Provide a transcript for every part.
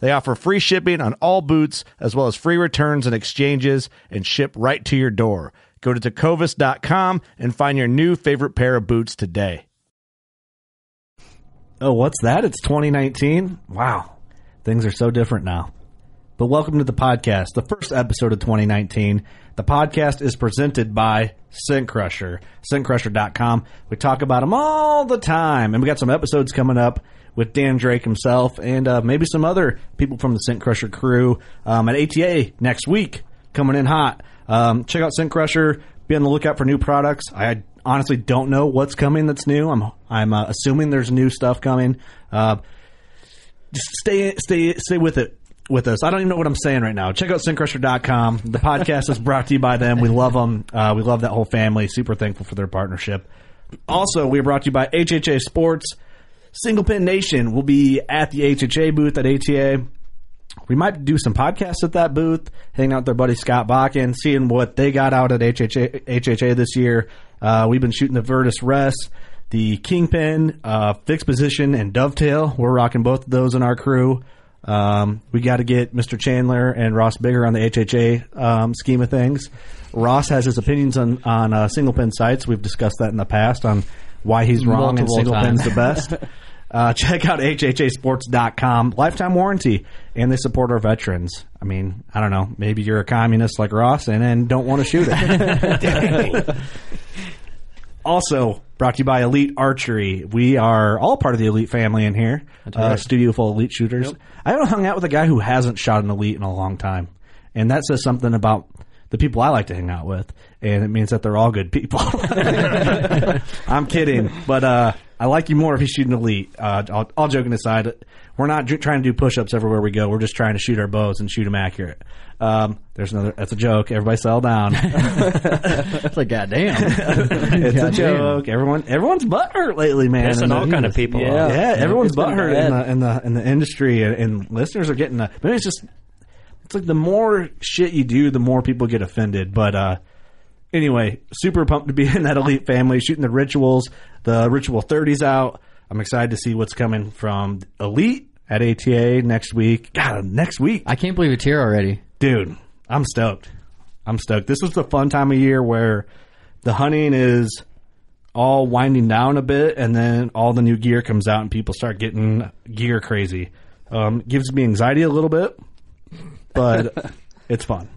They offer free shipping on all boots, as well as free returns and exchanges, and ship right to your door. Go to tecovas.com and find your new favorite pair of boots today. Oh, what's that? It's 2019. Wow. Things are so different now. But welcome to the podcast, the first episode of 2019. The podcast is presented by Scent Crusher, scentcrusher.com. We talk about them all the time, and we got some episodes coming up with Dan Drake himself and uh, maybe some other people from the Scent Crusher crew um, at ATA next week, coming in hot. Um, check out Scent Crusher. Be on the lookout for new products. I honestly don't know what's coming that's new. I'm I'm uh, assuming there's new stuff coming. Uh, just stay stay stay with it with us. I don't even know what I'm saying right now. Check out ScentCrusher.com. The podcast is brought to you by them. We love them. Uh, we love that whole family. Super thankful for their partnership. Also, we are brought to you by HHA Sports. Single Pin Nation will be at the HHA booth at ATA. We might do some podcasts at that booth, hanging out with their buddy Scott Bakken, seeing what they got out at HHA, HHA this year. Uh, we've been shooting the Virtus Rest, the Kingpin, uh, Fixed Position, and Dovetail. We're rocking both of those in our crew. Um, we got to get Mr. Chandler and Ross Bigger on the HHA um, scheme of things. Ross has his opinions on on uh, single pin sights. We've discussed that in the past on why he's wrong Multiple and single times. pin's the best. uh, check out hhasports.com. Lifetime warranty, and they support our veterans. I mean, I don't know. Maybe you're a communist like Ross and then don't want to shoot it. also brought to you by Elite Archery. We are all part of the Elite family in here. Uh, studio full of Elite shooters. I haven't hung out with a guy who hasn't shot an Elite in a long time, and that says something about the people I like to hang out with, and it means that they're all good people. I'm kidding, but uh, I like you more if you shoot an Elite. Uh, all, all joking aside, we're not j- trying to do push-ups everywhere we go. We're just trying to shoot our bows and shoot them accurate. Um, there's another. That's a joke. Everybody settle down. It's like, goddamn. it's a joke. Everyone, everyone's butthurt lately, man. Pissing And all kind of people Yeah, off. yeah. Everyone's It's been butthurt in the in the in the industry, and, and listeners are getting. A, maybe it's just. It's like the more shit you do, the more people get offended. But uh, anyway, super pumped to be in that elite family, shooting the rituals. The ritual 30s out. I'm excited to see what's coming from elite at ATA next week. God, next week I can't believe it's here already. dude i'm stoked i'm stoked this is the fun time of year where the hunting is all winding down a bit and then all the new gear comes out and people start getting gear crazy um, gives me anxiety a little bit but it's fun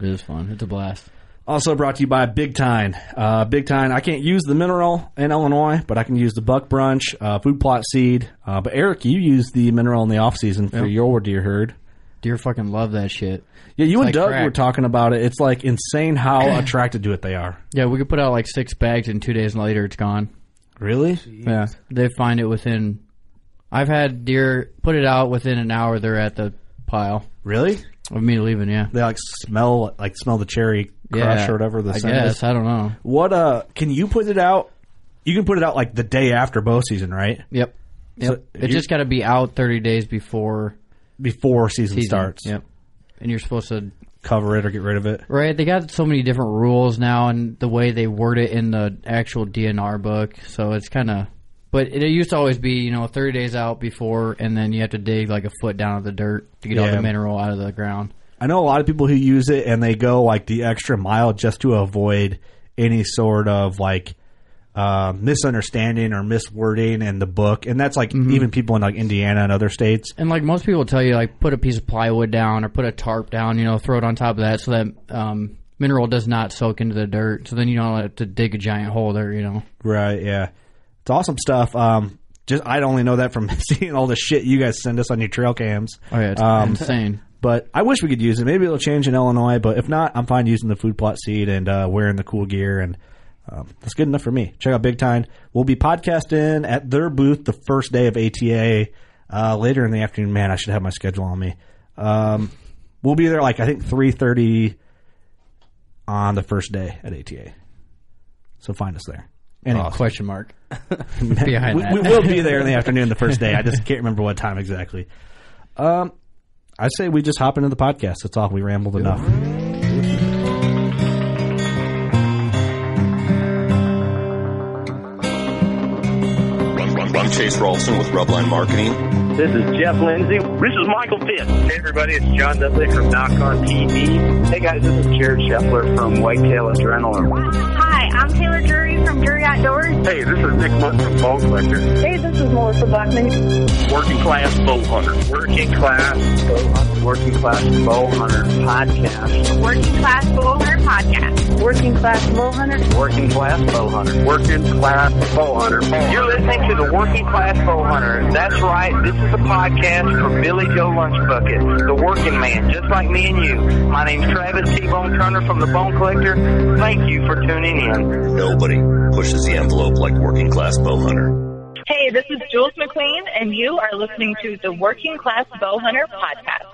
It is fun. It's a blast. also brought to you by Big Tine. Uh, Big Tine. I can't use the mineral in Illinois, but I can use the buck brunch, uh, food plot seed. Uh, but Eric, you use the mineral in the off season for your deer herd. Deer fucking love that shit. Yeah, you and like Doug crack. were talking about it. It's like insane how attracted to it they are. Yeah, we could put out like six bags and two days later it's gone. Really? Yeah. They find it within. I've had deer put it out within an hour. They're at the pile Really? of me leaving. Yeah. They like smell like smell the cherry crush yeah. or whatever the I scent guess is. I don't know. What uh? Can you put it out? You can put it out like the day after bow season, right? Yep. Yep. So it you- just got to be out 30 days before Before season, season starts. Yep. And you're supposed to cover it or get rid of it. Right, they got so many different rules now, and the way they word it in the actual DNR book. So it's kind of, but it used to always be, you know, thirty days out before, and then you have to dig like a foot down of the dirt to get all Yeah. the mineral out of the ground. I know a lot of people who use it and they go like the extra mile just to avoid any sort of like uh, misunderstanding or miswording in the book, and that's like even people in like Indiana and other states. And like most people tell you, like put a piece of plywood down or put a tarp down, you know, throw it on top of that so that um, mineral does not soak into the dirt. So then you don't have to dig a giant hole there, you know. Right? Yeah, it's awesome stuff. Um, just I only know that from seeing all the shit you guys send us on your trail cams. Oh yeah, it's Um, insane. But I wish we could use it. Maybe it'll change in Illinois, but if not, I'm fine using the food plot seed and uh, wearing the cool gear, and um, that's good enough for me. Check out Big Tine. We'll be podcasting at their booth the first day of ATA uh, later in the afternoon. Man, I should have my schedule on me. Um, we'll be there like I think 3:30 on the first day at ATA. So find us there. Anyway, Question mark behind we, that. we will be there in the afternoon the first day. I just can't remember what time exactly. Um, I say we just hop into the podcast. That's all. We rambled enough. I'm Chase Rolfson with Rubline Marketing. This is Jeff Lindsay. This is Michael Pitt. Hey everybody, it's John Dudley from Nock On TV. Hey guys, this is Jared Scheffler from Whitetail Adrenaline. Hi, I'm Taylor Drury from Drury Outdoors. Hey, this is Nick Mundt from Bone Collector. Hey, this is Melissa Bachman. Working Class Bow Hunter. Working Class Bow Hunter. Working Class Bow Hunter Podcast. Working Class Bow Hunter Podcast. Working Class Bow Hunter. Working Class Bow Hunter. Working Class Bow Hunter. You're listening to the Working Class Bow Hunter. That's right. This is a podcast for Billy Joe Lunchbucket, the working man, just like me and you. My name's Travis T-Bone Turner from the Bone Collector. Thank you for tuning in. Nobody pushes the envelope like Working Class Bow Hunter. Hey, this is Jules McQueen, and you are listening to the Working Class Bow Hunter Podcast.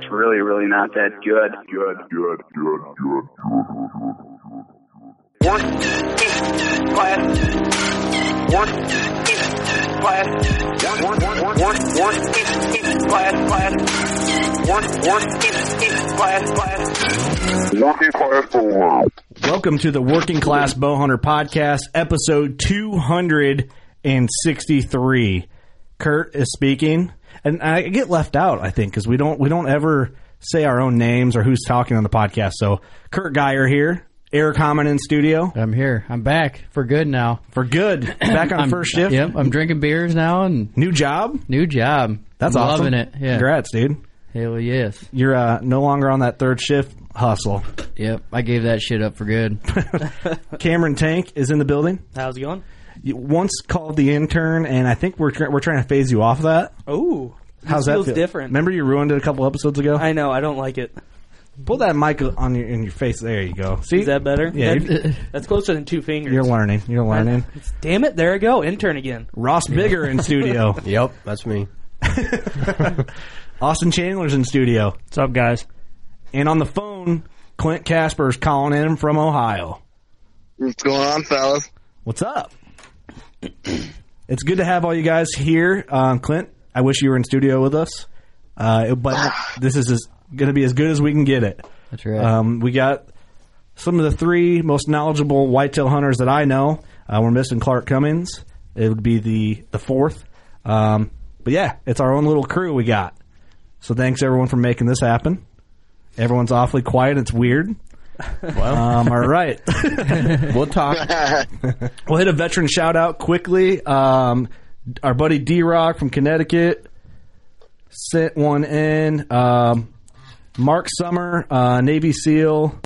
It's really, really not that good. Good, good, good, good, Working class. Working class. Class, class. Work, working class, class. Working class for Welcome to the Working Class Bow Hunter Podcast, episode 263. Kurt is speaking, and I get left out, I think, because we don't we don't ever say our own names or who's talking on the podcast. So, Kurt Geyer here, Eric Hammond in studio I'm here. I'm back for good now. for good. Back on I'm, first shift. Yep, I'm drinking beers now and New job. new job. That's I'm awesome. Loving it. Yeah. Congrats, dude. Hell yes. You're uh, no longer on that third shift hustle. Yep. I gave that shit up for good. Cameron Tank is in the building. How's it going? You once called the intern, and I think we're tr- we're trying to phase you off that. Oh, How's that feels feel? different. Remember you ruined it a couple episodes ago. I know. I don't like it. Pull that mic on your in your face. There you go. See, Is that better? Yeah, That- you're, that's closer than two fingers. you're learning. You're learning. Damn it! There I go. Intern again. Ross Bigger in studio. Yep, that's me. Austin Chandler's in studio, What's up, guys? and on the phone, Clint Casper's calling in from Ohio. What's going on, fellas? What's up? it's good to have all you guys here. Um, Clint, I wish you were in studio with us, uh, but this is going to be as good as we can get it. That's right. Um, we got some of the three most knowledgeable whitetail hunters that I know. Uh, we're missing Clark Cummings. It would be the the fourth. Um, but yeah, it's our own little crew we got. So thanks everyone for making this happen. Everyone's awfully quiet. It's weird. um, all right. We'll talk. We'll hit a veteran shout out quickly. Um, our buddy D Rock from Connecticut sent one in. Um, Mark Summer, uh, Navy SEAL,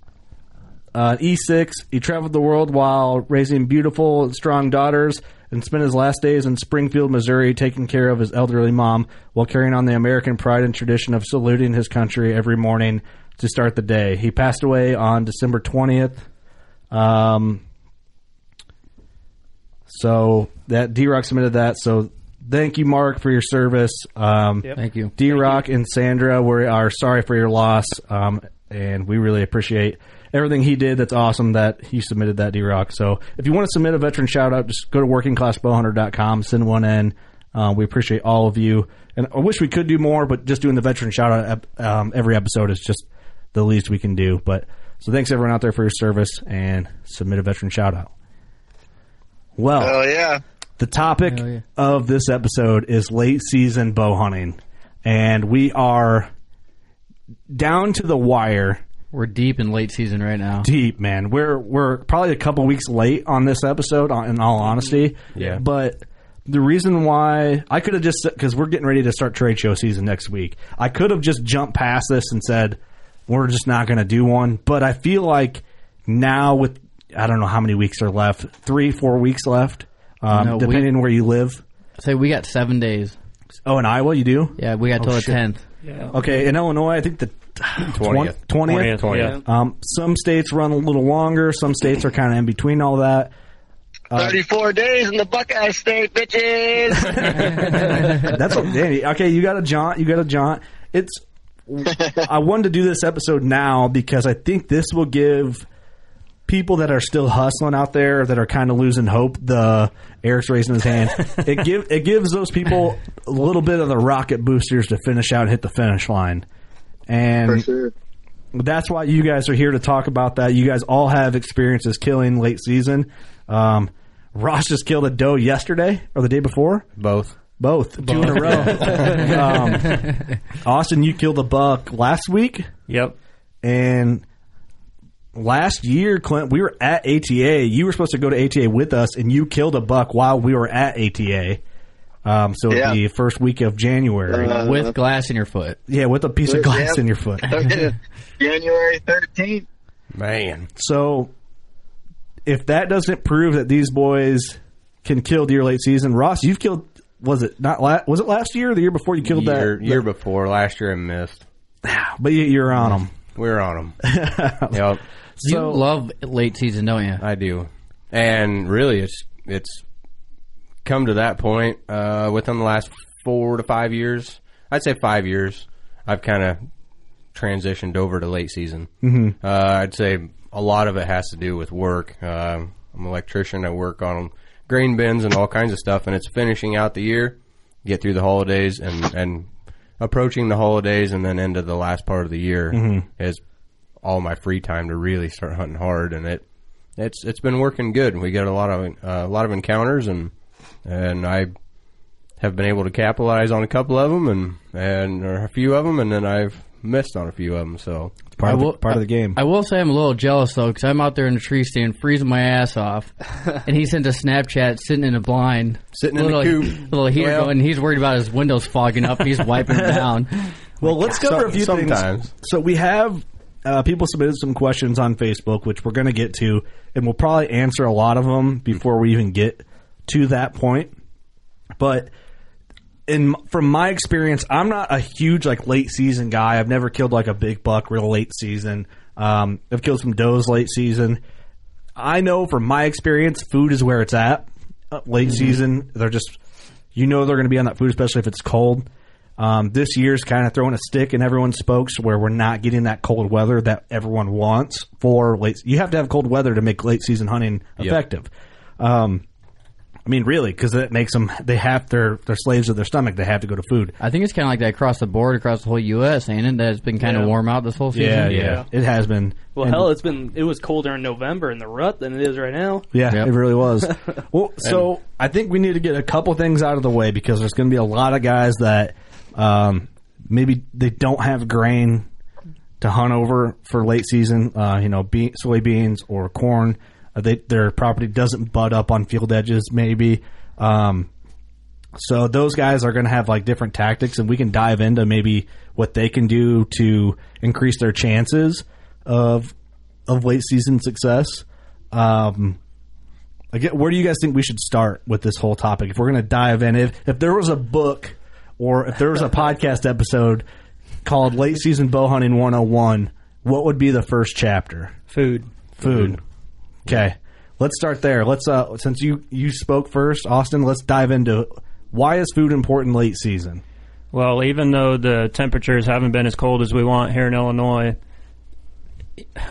uh, E6. He traveled the world while raising beautiful strong daughters and spent his last days in Springfield, Missouri, taking care of his elderly mom while carrying on the American pride and tradition of saluting his country every morning to start the day. He passed away on December 20th. Um, so that D Rock submitted that. So thank you, Mark, for your service. Um, Thank you. D Rock and Sandra we are sorry for your loss, um, and we really appreciate everything he did. That's awesome that he submitted that D Rock. So if you want to submit a veteran shout out, just go to workingclassbowhunter.com, send one in. Uh, we appreciate all of you, and I wish we could do more, but just doing the veteran shout out ep- um, every episode is just the least we can do. But so thanks everyone out there for your service and submit a veteran shout out. Well, Hell yeah. The topic yeah. of this episode is late season bow hunting, and we are down to the wire We're deep in late season right now. deep, man. We're we're probably a couple weeks late on this episode. Uh, in all honesty, Yeah. But the reason why I could have just because we're getting ready to start trade show season next week, I could have just jumped past this and said we're just not going to do one. But I feel like now with I don't know how many weeks are left, three, four weeks left, um, No, we- depending on where you live. Say we got seven days. Oh, in Iowa, you do? Yeah, we got Oh, till the shit. tenth. Okay, in Illinois, I think the 20th. twentieth. 20th. Um, some states run a little longer. Some states are kind of in between all that. 34 days in the Buckeye State, bitches. That's what, Danny. Okay, you got a jaunt. You got a jaunt. It's. I wanted to do this episode now because I think this will give people that are still hustling out there that are kind of losing hope. The Eric's raising his hand. it give it gives those people a little bit of the rocket boosters to finish out and hit the finish line. And For sure. that's why you guys are here to talk about that. You guys all have experiences killing late season. Um, Ross just killed a doe yesterday or the day before. Both. Both, two in a row. um, Austin, you killed a buck last week, Yep. and last year, Clint, we were at ATA. You were supposed to go to ATA with us, and you killed a buck while we were at ATA. Um, so Yeah. the first week of January, Uh, with glass in your foot. yeah, with a piece of glass yeah. in your foot. January 13th. Man. So, if that doesn't prove that these boys can kill deer late season, Ross, you've killed. Was it not? La- was it last year or the year before you killed Year, that? year before. Last year I missed. But you, you're on them. We were on them. yep. You love late season, don't you? I do. And really, it's it's come to that point uh, within the last four to five years. I'd say five years. I've kind of transitioned over to late season. Mm-hmm. Uh, I'd say a lot of it has to do with work. Uh, I'm an electrician. I work on grain bins and all kinds of stuff, and it's finishing out the year, get through the holidays, and and approaching the holidays, and then into the last part of the year is all my free time to really start hunting hard, and it it's it's been working good. We get a lot of uh, a lot of encounters, and and I have been able to capitalize on a couple of them, and and or a few of them, and then I've missed on a few of them. So it's Part, I of, the, will- part of the game. I will say I'm a little jealous though, because I'm out there in the tree stand freezing my ass off, and he sent a Snapchat sitting in a blind, Sitting in the little, coop. little heater Well- going. He's worried about his windows fogging up. He's wiping it down. well, let's cover Some- a few sometimes. things. So we have uh, people submitted some questions on Facebook, which we're going to get to, and we'll probably answer a lot of them before we even get to that point. But in from my experience, I'm not a huge like late season guy. I've never killed like a big buck real late season. Um, I've killed some does late season. I know from my experience, food is where it's at. Uh, late season, they're just you know they're going to be on that food, especially if it's cold. Um, this year's kind of throwing a stick in everyone's spokes where we're not getting that cold weather that everyone wants for late. You have to have cold weather to make late season hunting effective. Um, I mean, really, because it makes them they have their they're slaves of their stomach. They have to go to food. I think it's kind of like that across the board, across the whole U.S. Ain't it? That it's been kind of Yeah. warm out this whole season. Yeah. it has been. Well, And- hell, it's been it was colder in November in the rut than it is right now. Yeah, Yep. it really was. well, so I think we need to get a couple things out of the way because there's going to be a lot of guys that um, maybe they don't have grain to hunt over for late season. Uh, you know, be- soybeans or corn. Uh, they, their property doesn't bud up on field edges, maybe. Um, so those guys are going to have like different tactics, and we can dive into maybe what they can do to increase their chances of of late season success. Um, again, where do you guys think we should start with this whole topic? If we're going to dive in, if if there was a book or if there was a podcast episode called "Late Season Bow Hunting 101," what would be the first chapter? Food. Food. Okay, let's start there. Let's uh, since you you spoke first, Austin. Let's dive into why is food important late season. Well, even though the temperatures haven't been as cold as we want here in Illinois,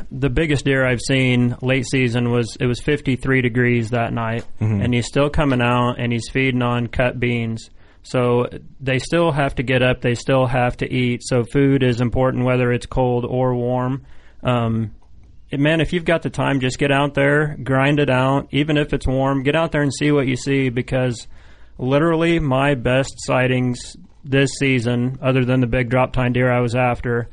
the biggest deer I've seen late season was it was 53 degrees that night, and he's still coming out and he's feeding on cut beans. So they still have to get up. They still have to eat. So food is important, whether it's cold or warm. Um, man, if you've got the time, just get out there, grind it out. Even if it's warm, get out there and see what you see because literally my best sightings this season, other than the big drop tine deer I was after,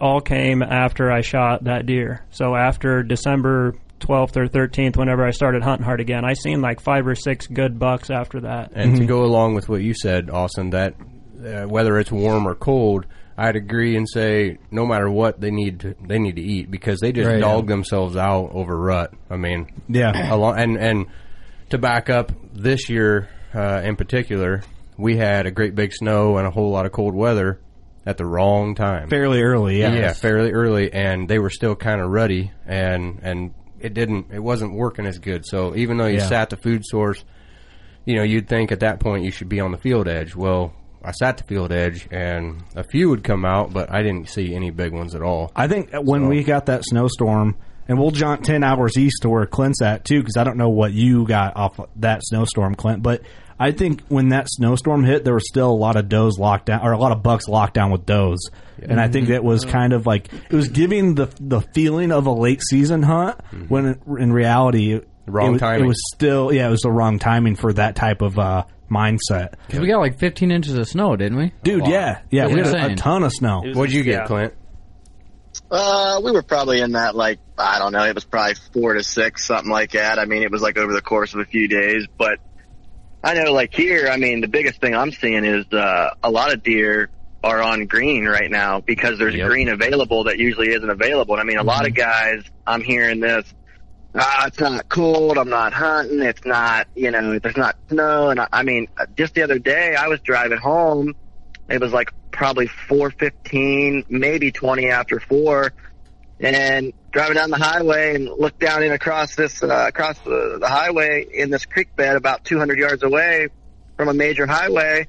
all came after I shot that deer. So after December 12th or 13th, whenever I started hunting hard again, I seen like five or six good bucks after that. And to go along with what you said, Austin, that uh, whether it's warm or cold, I'd agree and say no matter what they need to they need to eat because they just Right, dog themselves out over rut. I mean, Yeah. along, and and to back up this year uh, in particular, we had a great big snow and a whole lot of cold weather at the wrong time. Fairly early, yeah. Yeah, fairly early, and they were still kind of ruddy, and and it didn't, it wasn't working as good. So even though you Yeah. sat the food source, you know, you'd think at that point you should be on the field edge. Well, I sat the field edge, and a few would come out, but I didn't see any big ones at all. I think when we got that snowstorm, and we'll jaunt 10 hours east to where Clint's at, too, because I don't know what you got off that snowstorm, Clint, but I think when that snowstorm hit, there was still a lot of does locked down, or a lot of bucks locked down with does. And I think that was kind of like, it was giving the the feeling of a late season hunt, when in, in reality, it, Wrong it was, timing. It was still, yeah, it was the wrong timing for that type of uh, mindset. Because we got like 15 inches of snow, didn't we? Dude, yeah, yeah, we had a, a ton of snow. What'd you get, Clint? Uh, we were probably in that like I don't know. It was probably four to six, something like that. I mean, it was like over the course of a few days. But I know, like here, I mean, the biggest thing I'm seeing is uh, a lot of deer are on green right now because there's Yep. green available that usually isn't available. And I mean, a lot of guys, I'm hearing this. Ah, it's not cold. I'm not hunting. It's not, you know, there's not snow. And I, I mean, just the other day, I was driving home. It was like probably 4:15, maybe 20 after four, and driving down the highway and looked down in across this uh, across the, the highway in this creek bed about 200 yards away from a major highway.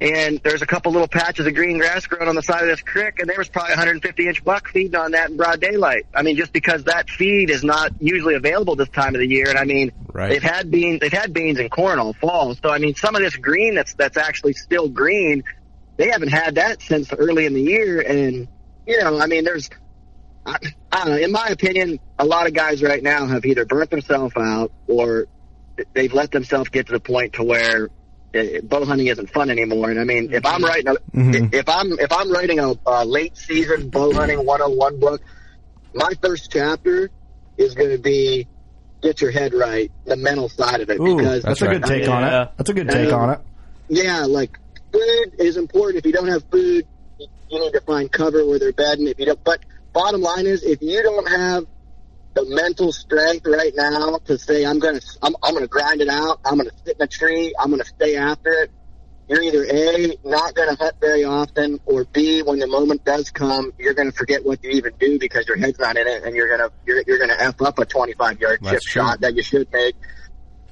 And there's a couple little patches of green grass growing on the side of this creek, and there was probably a 150 inch buck feeding on that in broad daylight. I mean, just because that feed is not usually available this time of the year, and I mean, Right. they've had beans, they've had beans and corn all fall. So I mean, some of this green that's that's actually still green, they haven't had that since early in the year, and you know, I mean, there's, I, I don't know. In my opinion, a lot of guys right now have either burnt themselves out or they've let themselves get to the point to where uh, bow hunting isn't fun anymore. And I mean, if I'm writing a, Mhm. if I'm if I'm writing a, a late season bow hunting 101 book, my first chapter is going to be get your head right, the mental side of it. Ooh, because that's a good take on it. That's a good take Um, on it. yeah, like food is important. If you don't have food, you you need to find cover where they're bedding. If you don't, but bottom line is, if you don't have the mental strength right now to say, I'm gonna, I'm, I'm gonna grind it out. I'm gonna sit in a tree. I'm gonna stay after it. You're either a not gonna hunt very often, or b when the moment does come, you're gonna forget what you even do because your head's not in it, and you're gonna you're, you're gonna f up a 25 yard chip true. shot that you should make.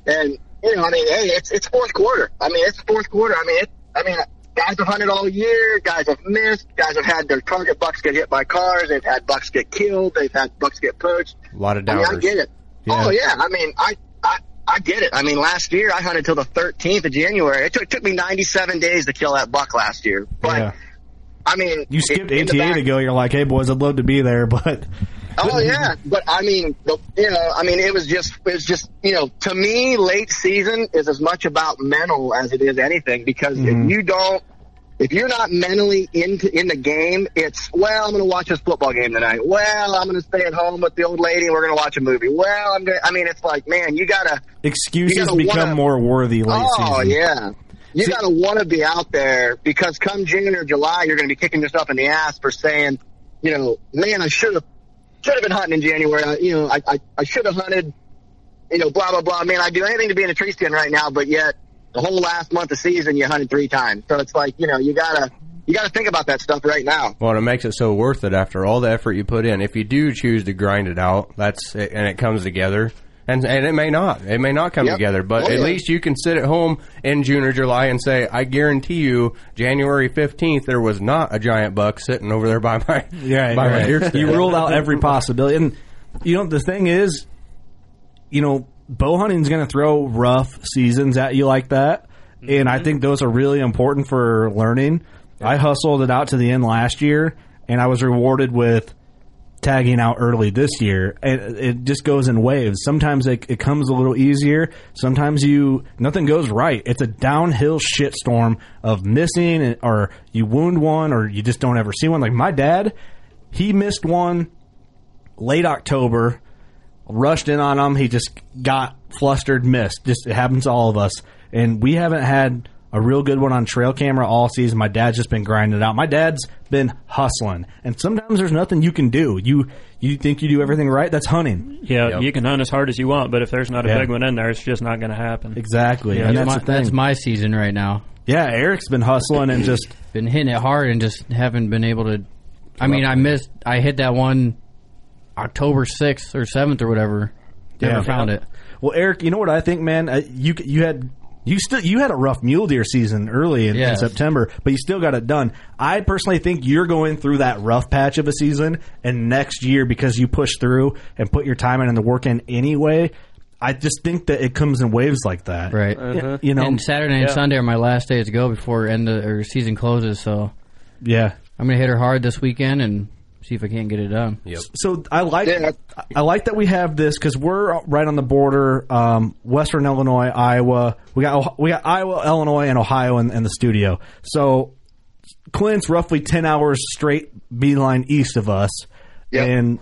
And you know, I mean, hey, it's it's fourth quarter. I mean, it's fourth quarter. I mean, it, I mean, guys have hunted all year. Guys have missed. Guys have had their target bucks get hit by cars. They've had bucks get killed. They've had bucks get poached. A lot of I mean. I get it. Yeah. Oh yeah. I mean, I, I I get it. I mean, last year I hunted till the 13th of January. It took, it took me 97 days to kill that buck last year. But Yeah. I mean, You skipped the ATA back- to go. You're like, hey boys, I'd love to be there, but Oh yeah, but I mean, you know, I mean, it was just, it was just, you know, to me, late season is as much about mental as it is anything because Mhm. if you don't, if you're not mentally into in the game, it's well, I'm going to watch this football game tonight. Well, I'm going to stay at home with the old lady and we're going to watch a movie. Well, I'm going. I mean, it's like, man, you gotta. excuses You gotta become wanna- more worthy late oh season. yeah. You gotta want to be out there because come June or July, you're going to be kicking yourself in the ass for saying, you know, man, I should have should have been hunting in January. I, you know, I I, I should have hunted. You know, blah blah blah. Man, I'd do anything to be in a tree stand right now, but yet the whole last month of season you hunted three times. So it's like, you know, you gotta you gotta think about that stuff right now. Well, it makes it so worth it after all the effort you put in. If you do choose to grind it out, that's and it comes together. And, and it may not. It may not come Yep. together, but Oh, at yeah. least you can sit at home in June or July and say, I guarantee you, January 15th, there was not a giant buck sitting over there by my, Yeah, by my right. deer you ruled out every possibility. And you know the thing is, you know, bow hunting's going to throw rough seasons at you like that. and I mm-hmm. think those are really important for learning. I hustled it out to the end last year, and I was rewarded with tagging out early this year. It just goes in waves. Sometimes it, it comes a little easier. Sometimes you nothing goes right. It's a downhill shitstorm of missing, or you wound one, or you just don't ever see one. Like my dad, he missed one late October. Rushed in on him. He just got flustered, missed. Just it happens to all of us, and we haven't had a real good one on trail camera all season. My dad's just been grinding it out. My dad's been hustling, and sometimes there's nothing you can do. You you think you do everything right? That's hunting. Yeah, you can hunt as hard as you want, but if there's not a Yeah. big one in there, it's just not going to happen. Exactly, Yeah, and That's that's my, the thing. that's my season right now. yeah, Eric's been hustling and just Been hitting it hard and just haven't been able to. I mean, I missed. I hit that one October sixth or seventh or whatever. Never Yeah. found it. Well, Eric, you know what I think, man? You you had you still you had a rough mule deer season early in, in September, but you still got it done. I personally think you're going through that rough patch of a season, and next year because you push through and put your time in and the work in anyway. I just think that it comes in waves like that, Right. Uh-huh. Y- You know, and Saturday and Yeah. Sunday are my last days to go before end of, or season closes. So yeah, I'm gonna hit her hard this weekend and see if I can't get it done. So I like I like that we have this because we're right on the border, um, Western Illinois, Iowa. We got we got Iowa, Illinois, and Ohio in, in the studio. So Clint's roughly ten hours straight beeline east of us, and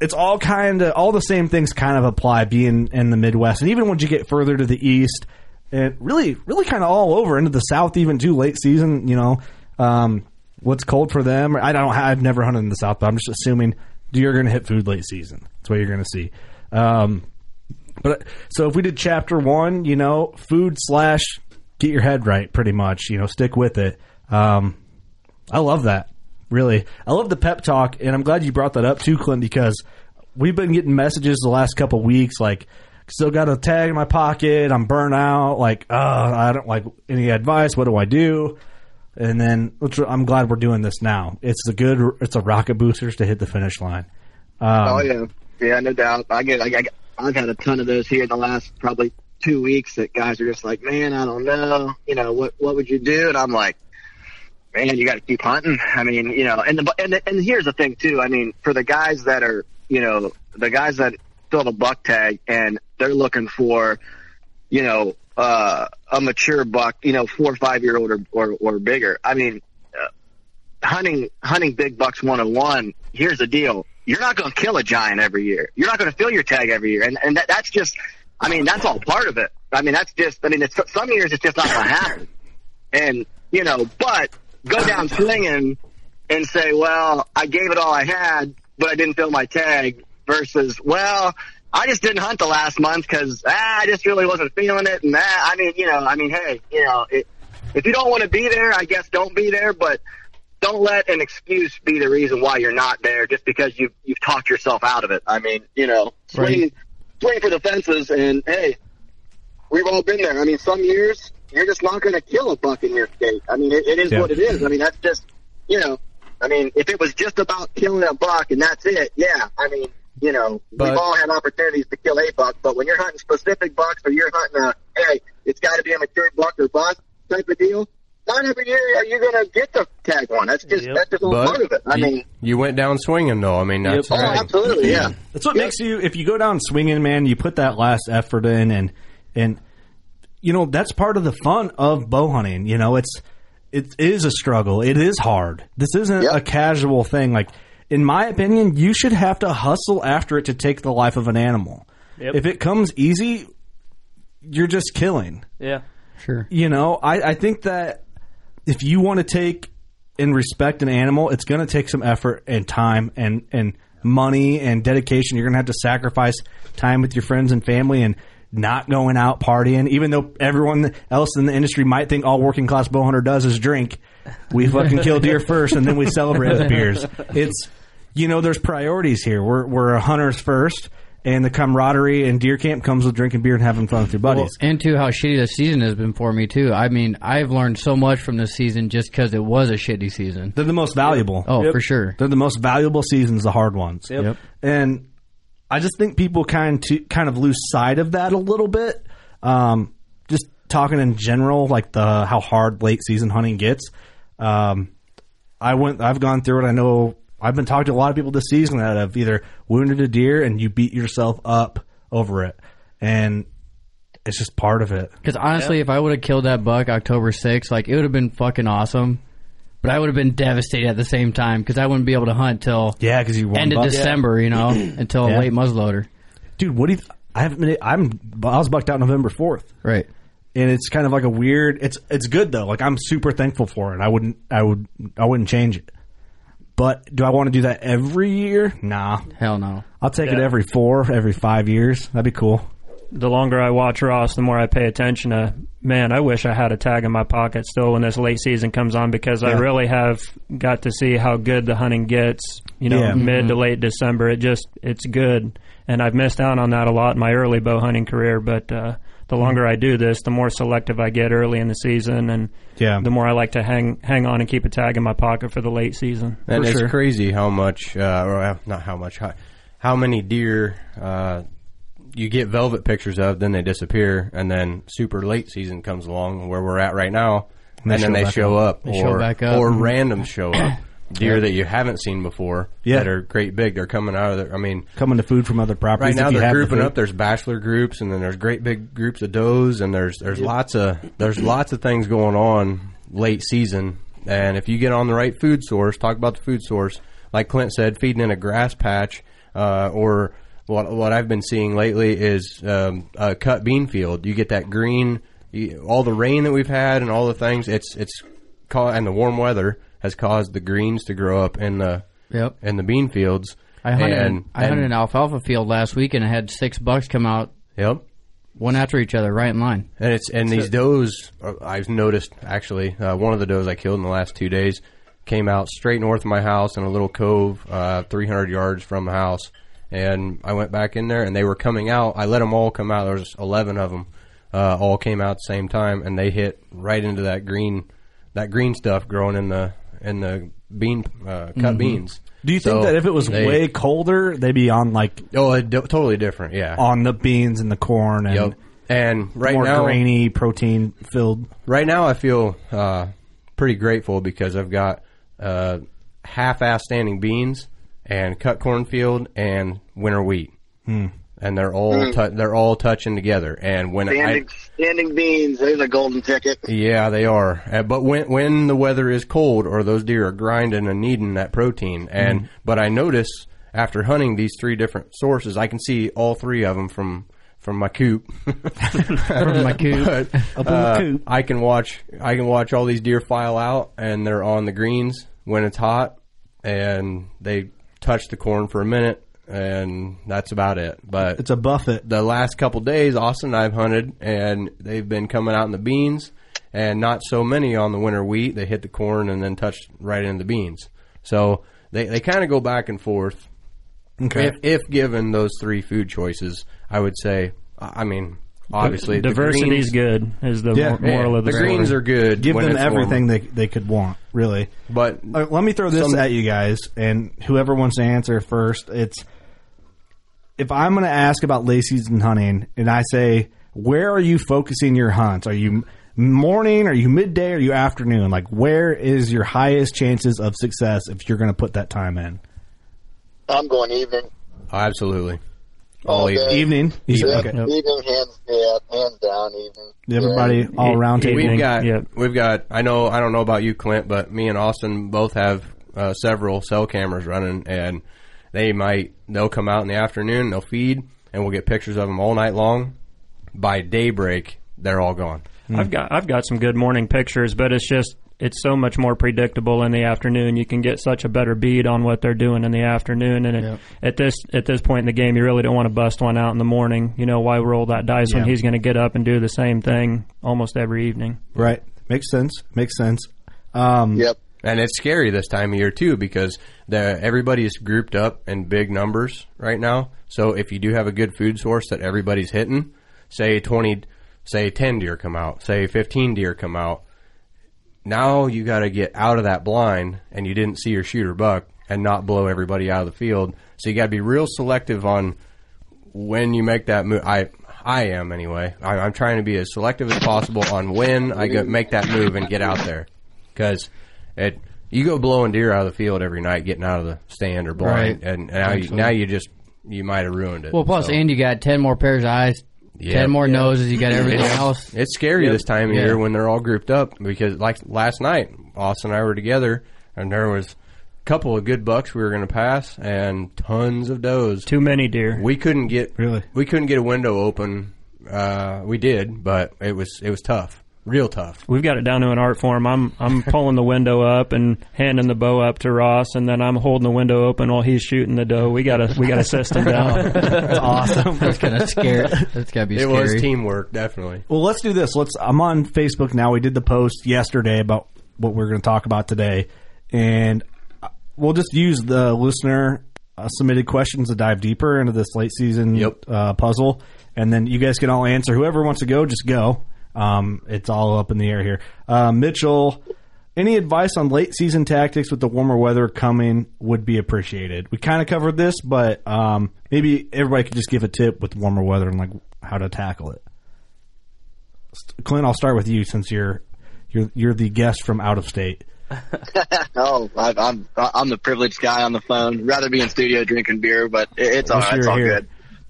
it's all kind of all the same things kind of apply being in the Midwest, and even once you get further to the east, and really really kind of all over into the South, even too late season. You know, um, what's cold for them? I don't. I've never hunted in the South, but I'm just assuming you're going to hit food late season. That's what you're going to see. Um, but so if we did chapter one, you know, food slash get your head right, pretty much. You know, stick with it. Um, I love that. Really, I love the pep talk, and I'm glad you brought that up too, Clint, because we've been getting messages the last couple weeks like. Still got a tag in my pocket. I'm burnt out. Like, uh, I don't like any advice. What do I do? And then I'm glad we're doing this now. It's a good. It's a rocket boosters to hit the finish line. Um, oh yeah, yeah, no doubt. I get, I get, I've had a ton of those here in the last probably two weeks that guys are just like, man, I don't know, you know, what what would you do? And I'm like, man, you got to keep hunting. I mean, you know, and the and the, and here's the thing too. I mean, for the guys that are, you know, the guys that fill the buck tag and they're looking for, you know, uh, a mature buck, you know, four or five year old or, or or bigger. I mean, uh, hunting hunting big bucks 101. Here's the deal: you're not going to kill a giant every year. You're not going to fill your tag every year, and and that, that's just. I mean, that's all part of it. I mean, that's just. I mean, it's some years it's just not going to happen, and you know, but go down swinging and say, well, I gave it all I had, but I didn't fill my tag. Versus, well, I just didn't hunt the last month because ah, I just really wasn't feeling it, and that. I mean, you know, I mean, hey, you know, it, if you don't want to be there, I guess don't be there, but don't let an excuse be the reason why you're not there just because you've you've talked yourself out of it. I mean, you know, swing swing for the fences and hey, we've all been there. I mean, some years you're just not going to kill a buck in your state. I mean, it, it is Yeah. what it is. I mean, that's just you know, I mean, if it was just about killing a buck and that's it, yeah. I mean, you know, But- we've all had opportunities to kill a buck, but when you're hunting specific bucks or you're hunting a hey, it's got to be a mature buck or bust type of deal. Not every year are you going to get to tag one. That's just that's just all But part of it. I you, mean, you went down swinging though. I mean, that's oh, right. absolutely, yeah. That's what makes you. If you go down swinging, man, you put that last effort in, and and you know that's part of the fun of bow hunting. You know, it's it is a struggle. It is hard. This isn't a casual thing. Like in my opinion, you should have to hustle after it to take the life of an animal. Yep. If it comes easy, you're just killing. Yeah. Sure. You know, I, I think that if you want to take and respect an animal, it's going to take some effort and time and, and money and dedication. You're going to have to sacrifice time with your friends and family and not going out partying, even though everyone else in the industry might think all working class bow hunter does is drink. We fucking kill deer first and then we celebrate with beers. It's, you know, there's priorities here. We're, we're hunters first. And the camaraderie and deer camp comes with drinking beer and having fun with your buddies. Well, and to how shitty the season has been for me too. I mean, I've learned so much from this season just because it was a shitty season. They're the most valuable. Oh, for sure. They're the most valuable seasons, the hard ones. Yep. Yep. And I just think people kind to, kind of lose sight of that a little bit. Um, just talking in general, like the how hard late season hunting gets. Um, I went. I've gone through it. I know. I've been talking to a lot of people this season that have either wounded a deer and you beat yourself up over it, and it's just part of it. Because honestly, if I would have killed that buck October 6th, like it would have been fucking awesome. But I would have been devastated at the same time because I wouldn't be able to hunt till Yeah, because you won end of buck. December, you know, until Yeah. a late muzzleloader. dude. What do you? I haven't been. I'm. I was bucked out November fourth. Right. and it's kind of like a weird. It's it's good though. Like I'm super thankful for it. I wouldn't. I would. I wouldn't change it. But do I want to do that every year? Nah. Hell no. I'll take it Yeah. every four, every five years. That'd be cool. the longer I watch Ross, the more I pay attention to. Man, I wish I had a tag in my pocket still when this late season comes on because I Yeah. really have got to see how good the hunting gets. You know, Yeah. mid to late December, it just it's good, and I've missed out on that a lot in my early bow hunting career. But uh, the longer I do this, the more selective I get early in the season, and Yeah. the more I like to hang hang on and keep a tag in my pocket for the late season. And it's sure. crazy how much, uh, or uh, not how much, how, how many deer uh, you get velvet pictures of, then they disappear, and then super late season comes along where we're at right now, And and, they then show they show up. up, They or show up. or Mhm. random show up. Deer that you haven't seen before Yeah. that are great big. They're coming out of there. I mean, Coming to food from other properties. Right now they're the grouping food. up. There's bachelor groups, and then there's great big groups of does, and there's there's lots of there's lots of things going on late season. And if you get on the right food source, talk about the food source. Like Clint said, feeding in a grass patch, uh, or what what I've been seeing lately is um, a cut bean field. You get that green, all the rain that we've had, and all the things. It's it's and the warm weather has caused the greens to grow up in the Yep. in the bean fields. I hunted, and, I hunted and- an alfalfa field last week and I had six bucks come out Yep. one after each other, right in line. And it's and these does uh, I've noticed actually uh, one of the does I killed in the last two days came out straight north of my house in a little cove, uh, 300 yards from the house, and I went back in there and they were coming out. I let them all come out. There was 11 of them, uh, all came out at the same time, and they hit right into that green, that green stuff growing in the in the bean uh, cut Mhm. beans. Do you think So that if it was they- way colder, they'd be on like oh, it, totally different? Yeah, on the beans and the corn and Yep. And right more now, grainy, protein filled. Right now, I feel uh, pretty grateful because I've got uh, half-ass standing beans and cut cornfield and winter wheat, Hmm. And they're all Mm. tou- they're all touching together. And when I Standing, standing beans. There's a golden ticket. yeah, they are. Uh, but when when the weather is cold or those deer are grinding and needing that protein, and Mhm. but I notice after hunting these three different sources, I can see all three of them from from my coop. From my coop. But, Up in the uh, coop. I can watch I can watch all these deer file out, and they're on the greens when it's hot, and they touch the corn for a minute. And that's about it. But it's a buffet. The last couple days, Austin and I've hunted, and they've been coming out in the beans, and not so many on the winter wheat. They hit the corn and then touched right into the beans. So they they kind of go back and forth. Okay. If, if given those three food choices, I would say. I mean, obviously, the diversity is good. Is the mor- moral of the, the story. greens are good. Give them everything warm. they they could want, really. But Uh, let me throw this some- at you guys, and whoever wants to answer first, it's if I'm going to ask about late season hunting, and I say, where are you focusing your hunts? Are you morning? Are you midday? Are you afternoon? Like, where is your highest chances of success if you're going to put that time in? I'm going evening. Absolutely. All All day. Evening. Yeah, Okay. Evening, hands, yeah, hands down, evening. Everybody all around table. We've got, we've got. I know, I don't know about you, Clint, but me and Austin both have uh, several cell cameras running, and they might they'll come out in the afternoon, they'll feed, and we'll get pictures of them all night long. By daybreak, they're all gone. I've got I've got some good morning pictures, but it's just it's so much more predictable in the afternoon. You can get such a better bead on what they're doing in the afternoon, and it, at this at this point in the game, you really don't want to bust one out in the morning. You know why roll that dice when he's going to get up and do the same thing almost every evening. Right. Makes sense. Makes sense. Um, yep. And it's scary this time of year too because the everybody is grouped up in big numbers right now. So if you do have a good food source that everybody's hitting, say twenty, say ten deer come out, say fifteen deer come out. Now you got to get out of that blind, and you didn't see your shooter buck, and not blow everybody out of the field. So you got to be real selective on when you make that move. I I am anyway. I, I'm trying to be as selective as possible on when I go, make that move and get out there, because it you go blowing deer out of the field every night, getting out of the stand or blind, Right. and now you, now you just you might have ruined it. Well, plus, So- and you got ten more pairs of eyes, Yeah. ten more noses. You got everything It's- else. It's scary Yep. this time of Yeah. year when they're all grouped up because, like last night, Austin and I were together, and there was a couple of good bucks we were going to pass, and tons of does. Too many deer. We couldn't get really. We couldn't get a window open. Uh, we did, but it was it was tough, real tough. We've got it down to an art form. I'm I'm pulling the window up and handing the bow up to Ross, and then I'm holding the window open while he's shooting the doe. We got a we got a system down. That's awesome. That's kind of scary. That's got to be It scary. was teamwork, definitely. Well, let's do this. Let's. I'm on Facebook now. We did the post yesterday about what we're going to talk about today, and we'll just use the listener uh, submitted questions to dive deeper into this late season uh, puzzle, and then you guys can all answer. Whoever wants to go, just go. Um, it's all up in the air here. Uh, Mitchell, any advice on late season tactics with the warmer weather coming would be appreciated. We kind of covered this, but um, maybe everybody could just give a tip with warmer weather and like how to tackle it. Clint, I'll start with you since you're you're you're the guest from out of state. oh, I, I'm I'm the privileged guy on the phone. Rather be in studio drinking beer, but it, it's all Wish right. you It's all here.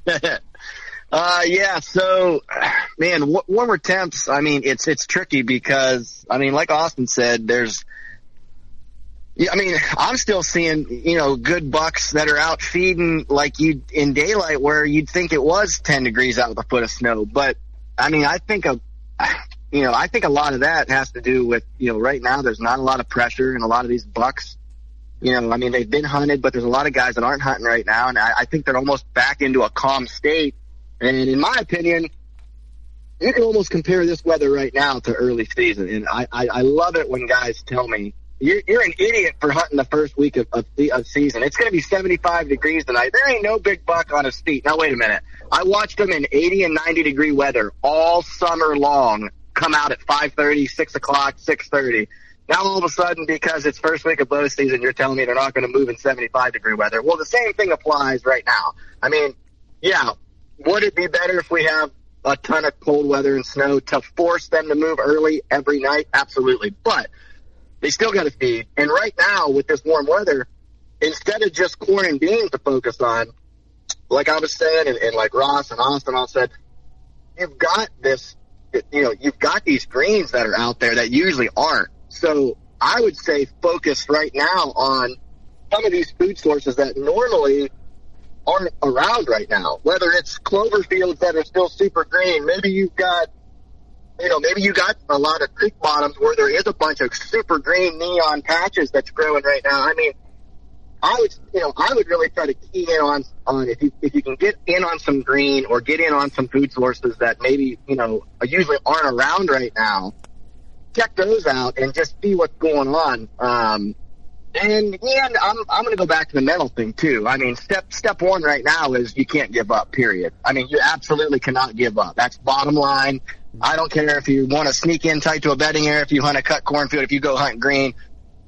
good. uh, yeah. So, man, w- warmer temps. I mean, it's it's tricky because I mean, like Austin said, there's. Yeah, I mean, I'm still seeing you know good bucks that are out feeding like you in daylight where you'd think it was 10 degrees out with a foot of snow. But I mean, I think a you know, I think a lot of that has to do with, you know, right now there's not a lot of pressure and a lot of these bucks, you know, I mean, they've been hunted, but there's a lot of guys that aren't hunting right now. And I, I think they're almost back into a calm state. And in my opinion, you can almost compare this weather right now to early season. And I, I, I love it when guys tell me, you're, you're an idiot for hunting the first week of, of, the, of season. It's going to be 75 degrees tonight. There ain't no big buck on his feet. Now, wait a minute. I watched them in 80 and 90 degree weather all summer long come out at 5.30, 6 o'clock, 6.30. Now all of a sudden, because it's first week of bow season, you're telling me they're not going to move in 75 degree weather. Well, the same thing applies right now. I mean, yeah, would it be better if we have a ton of cold weather and snow to force them to move early every night? Absolutely. But they still got to feed. And right now, with this warm weather, instead of just corn and beans to focus on, like I was saying, and, and like Ross and Austin all said, you've got this, you know, you've got these greens that are out there that usually aren't. So I would say focus right now on some of these food sources that normally aren't around right now. Whether it's clover fields that are still super green, maybe you've got, you know, maybe you got a lot of creek bottoms where there is a bunch of super green neon patches that's growing right now. I mean, I would, you know, I would really try to key in on, on if you, if you can get in on some green or get in on some food sources that maybe, you know, usually aren't around right now, check those out and just see what's going on. Um, and yeah, I'm, I'm going to go back to the mental thing too. I mean, step, step one right now is you can't give up, period. I mean, you absolutely cannot give up. That's bottom line. I don't care if you want to sneak in tight to a bedding area, if you hunt a cut cornfield, if you go hunt green,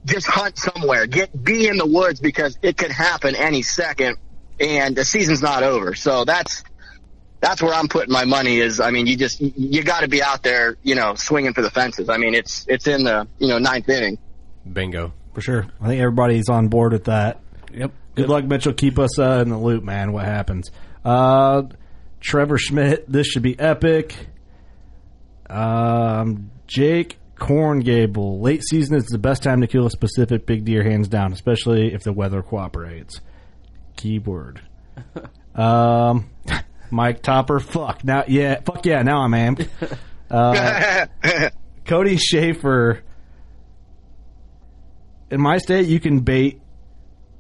just hunt somewhere. Get be in the woods because it could happen any second, and the season's not over. So that's that's where I'm putting my money. Is I mean, you just you got to be out there, you know, swinging for the fences. I mean, it's it's in the you know ninth inning. Bingo. For sure. I think everybody's on board with that. Yep. Good luck, Mitchell. Keep us uh, in the loop, man. What happens? Uh, Trevor Schmidt, this should be epic. Um, Jake Corngable, late season is the best time to kill a specific big deer, hands down, especially if the weather cooperates. Keyword. um, Mike Topper, fuck now, yeah, fuck yeah, now I'm amped. Uh, Cody Schaefer. In my state, you can bait.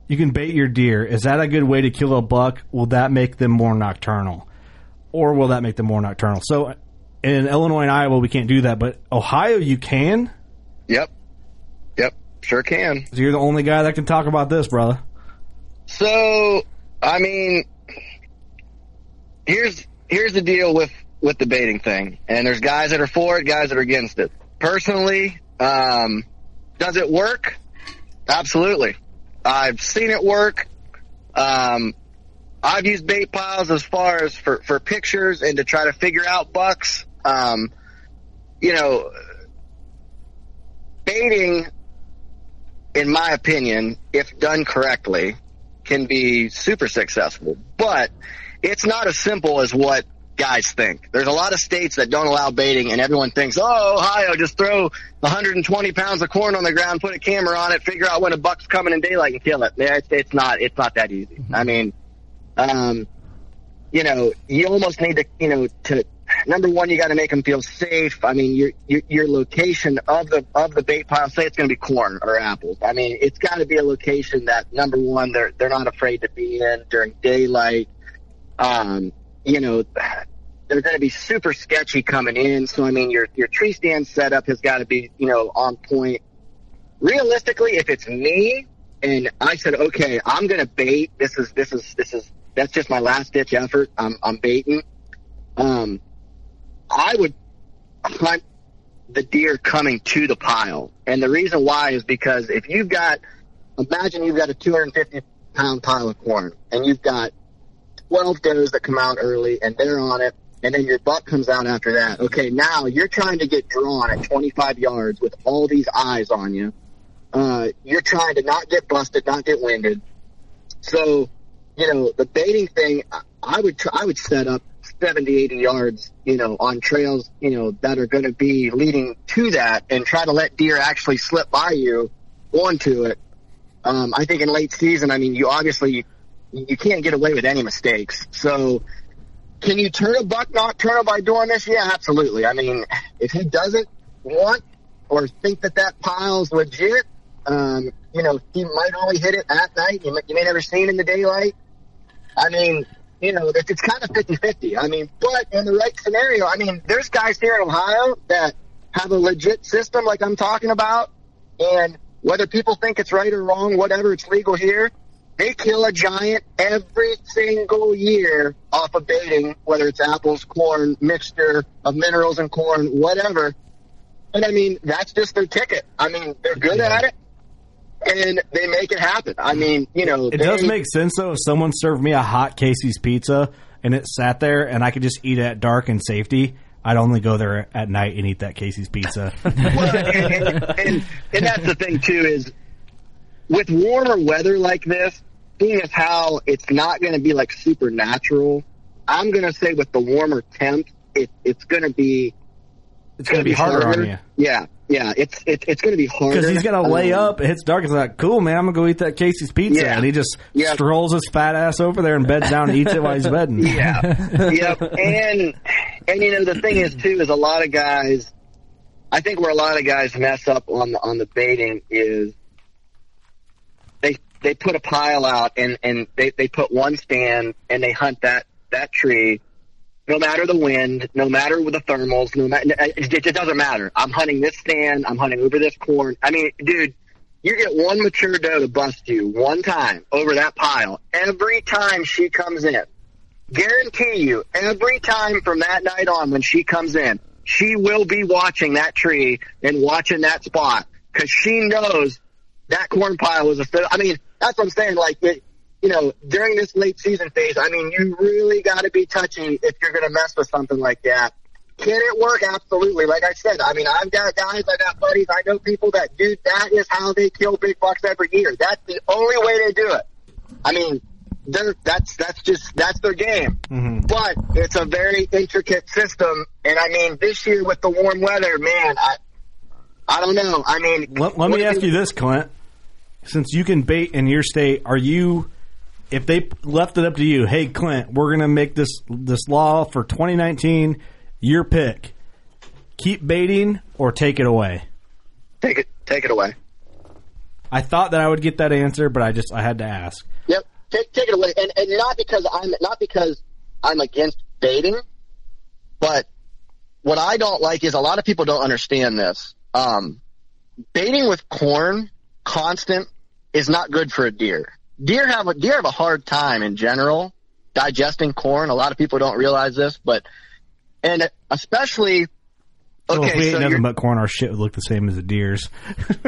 You can bait your deer. Is that a good way to kill a buck? Will that make them more nocturnal, or will that make them more nocturnal? So, in Illinois and Iowa, we can't do that, but Ohio, you can. Yep, yep, sure can. So you're the only guy that can talk about this, brother. So, I mean, here's here's the deal with with the baiting thing, and there's guys that are for it, guys that are against it. Personally, um, does it work? Absolutely. I've seen it work. Um, I've used bait piles as far as for, for pictures and to try to figure out bucks. Um, you know, baiting, in my opinion, if done correctly, can be super successful. But it's not as simple as what guys think. There's a lot of states that don't allow baiting, and everyone thinks, "Oh, Ohio, just throw 120 pounds of corn on the ground, put a camera on it, figure out when a buck's coming in daylight, and kill it." It's, it's not. It's not that easy. I mean, um, you know, you almost need to, you know, to number one, you got to make them feel safe. I mean, your, your your location of the of the bait pile. Say it's going to be corn or apples. I mean, it's got to be a location that number one, they're they're not afraid to be in during daylight. Um, you know, they're going to be super sketchy coming in. So I mean, your your tree stand setup has got to be you know on point. Realistically, if it's me and I said, okay, I'm going to bait. This is this is this is that's just my last ditch effort. I'm I'm baiting. Um, I would hunt the deer coming to the pile. And the reason why is because if you've got, imagine you've got a 250 pound pile of corn and you've got 12 does that come out early and they're on it. And then your buck comes out after that. Okay, now you're trying to get drawn at 25 yards with all these eyes on you. Uh, you're trying to not get busted, not get winded. So, you know, the baiting thing, I- would try, I would set up 70, 80 yards, you know, on trails, you know, that are going to be leading to that and try to let deer actually slip by you onto it. Um, I think in late season, I mean, you obviously, you can't get away with any mistakes. So can you turn a buck not nocturnal by doing this? Yeah, absolutely. I mean, if he doesn't want or think that that pile's legit, um, you know, he might only hit it at night. You may, you may never see it in the daylight. I mean, you know, it's, it's kind of 50-50. I mean, but in the right scenario, I mean, there's guys here in Ohio that have a legit system like I'm talking about. And whether people think it's right or wrong, whatever, it's legal here. They kill a giant every single year off of baiting, whether it's apples, corn, mixture of minerals and corn, whatever. And I mean, that's just their ticket. I mean, they're good at it and they make it happen. I mean, you know, It they, does make sense though if someone served me a hot Casey's pizza and it sat there and I could just eat it at dark and safety. I'd only go there at night and eat that Casey's pizza. and, and, and that's the thing too is with warmer weather like this, seeing as how it's not going to be like supernatural, I'm going to say with the warmer temps, it, it's going to be It's gonna be harder on you. Yeah, yeah, it's it, it's going to be harder Because he's got to lay Um, up. It hits dark. It's like, cool, man. I'm gonna go eat that Casey's pizza, Yeah. and he just strolls his fat ass over there and beds down and eats it while he's bedding. Yeah. yep. And and you know the thing is too is a lot of guys. I think where a lot of guys mess up on the on the baiting is they put a pile out and and they they put one stand and they hunt that that tree. No matter the wind, no matter with the thermals, no matter it, it doesn't matter. I'm hunting this stand. I'm hunting over this corn. I mean, dude, you get one mature doe to bust you one time over that pile. Every time she comes in, guarantee you, every time from that night on when she comes in, she will be watching that tree and watching that spot because she knows that corn pile was a. I mean, that's what I'm saying. Like, it, you know, during this late season phase, I mean, you really got to be touchy if you're going to mess with something like that. Can it work? Absolutely. Like I said, I mean, I've got guys, I got buddies, I know people that, dude, that is how they kill big bucks every year. That's the only way they do it. I mean, they're, that's that's just that's their game. Mm-hmm. But it's a very intricate system, and I mean, this year with the warm weather, man, I I don't know. I mean, Let, let me ask you this, Clint. Since you can bait in your state, are you? If they left it up to you, hey Clint, we're gonna make this this law for 2019. Your pick. Keep baiting or take it away. Take it take it away. I thought that I would get that answer, but I just I had to ask. Yep, take take it away, and and not because I'm not because I'm against baiting, but what I don't like is a lot of people don't understand this. Um, baiting with corn constant is not good for a deer. Deer have a deer have a hard time in general digesting corn. A lot of people don't realize this, but and especially oh, So if we ate so nothing but corn, our shit would look the same as a deer's.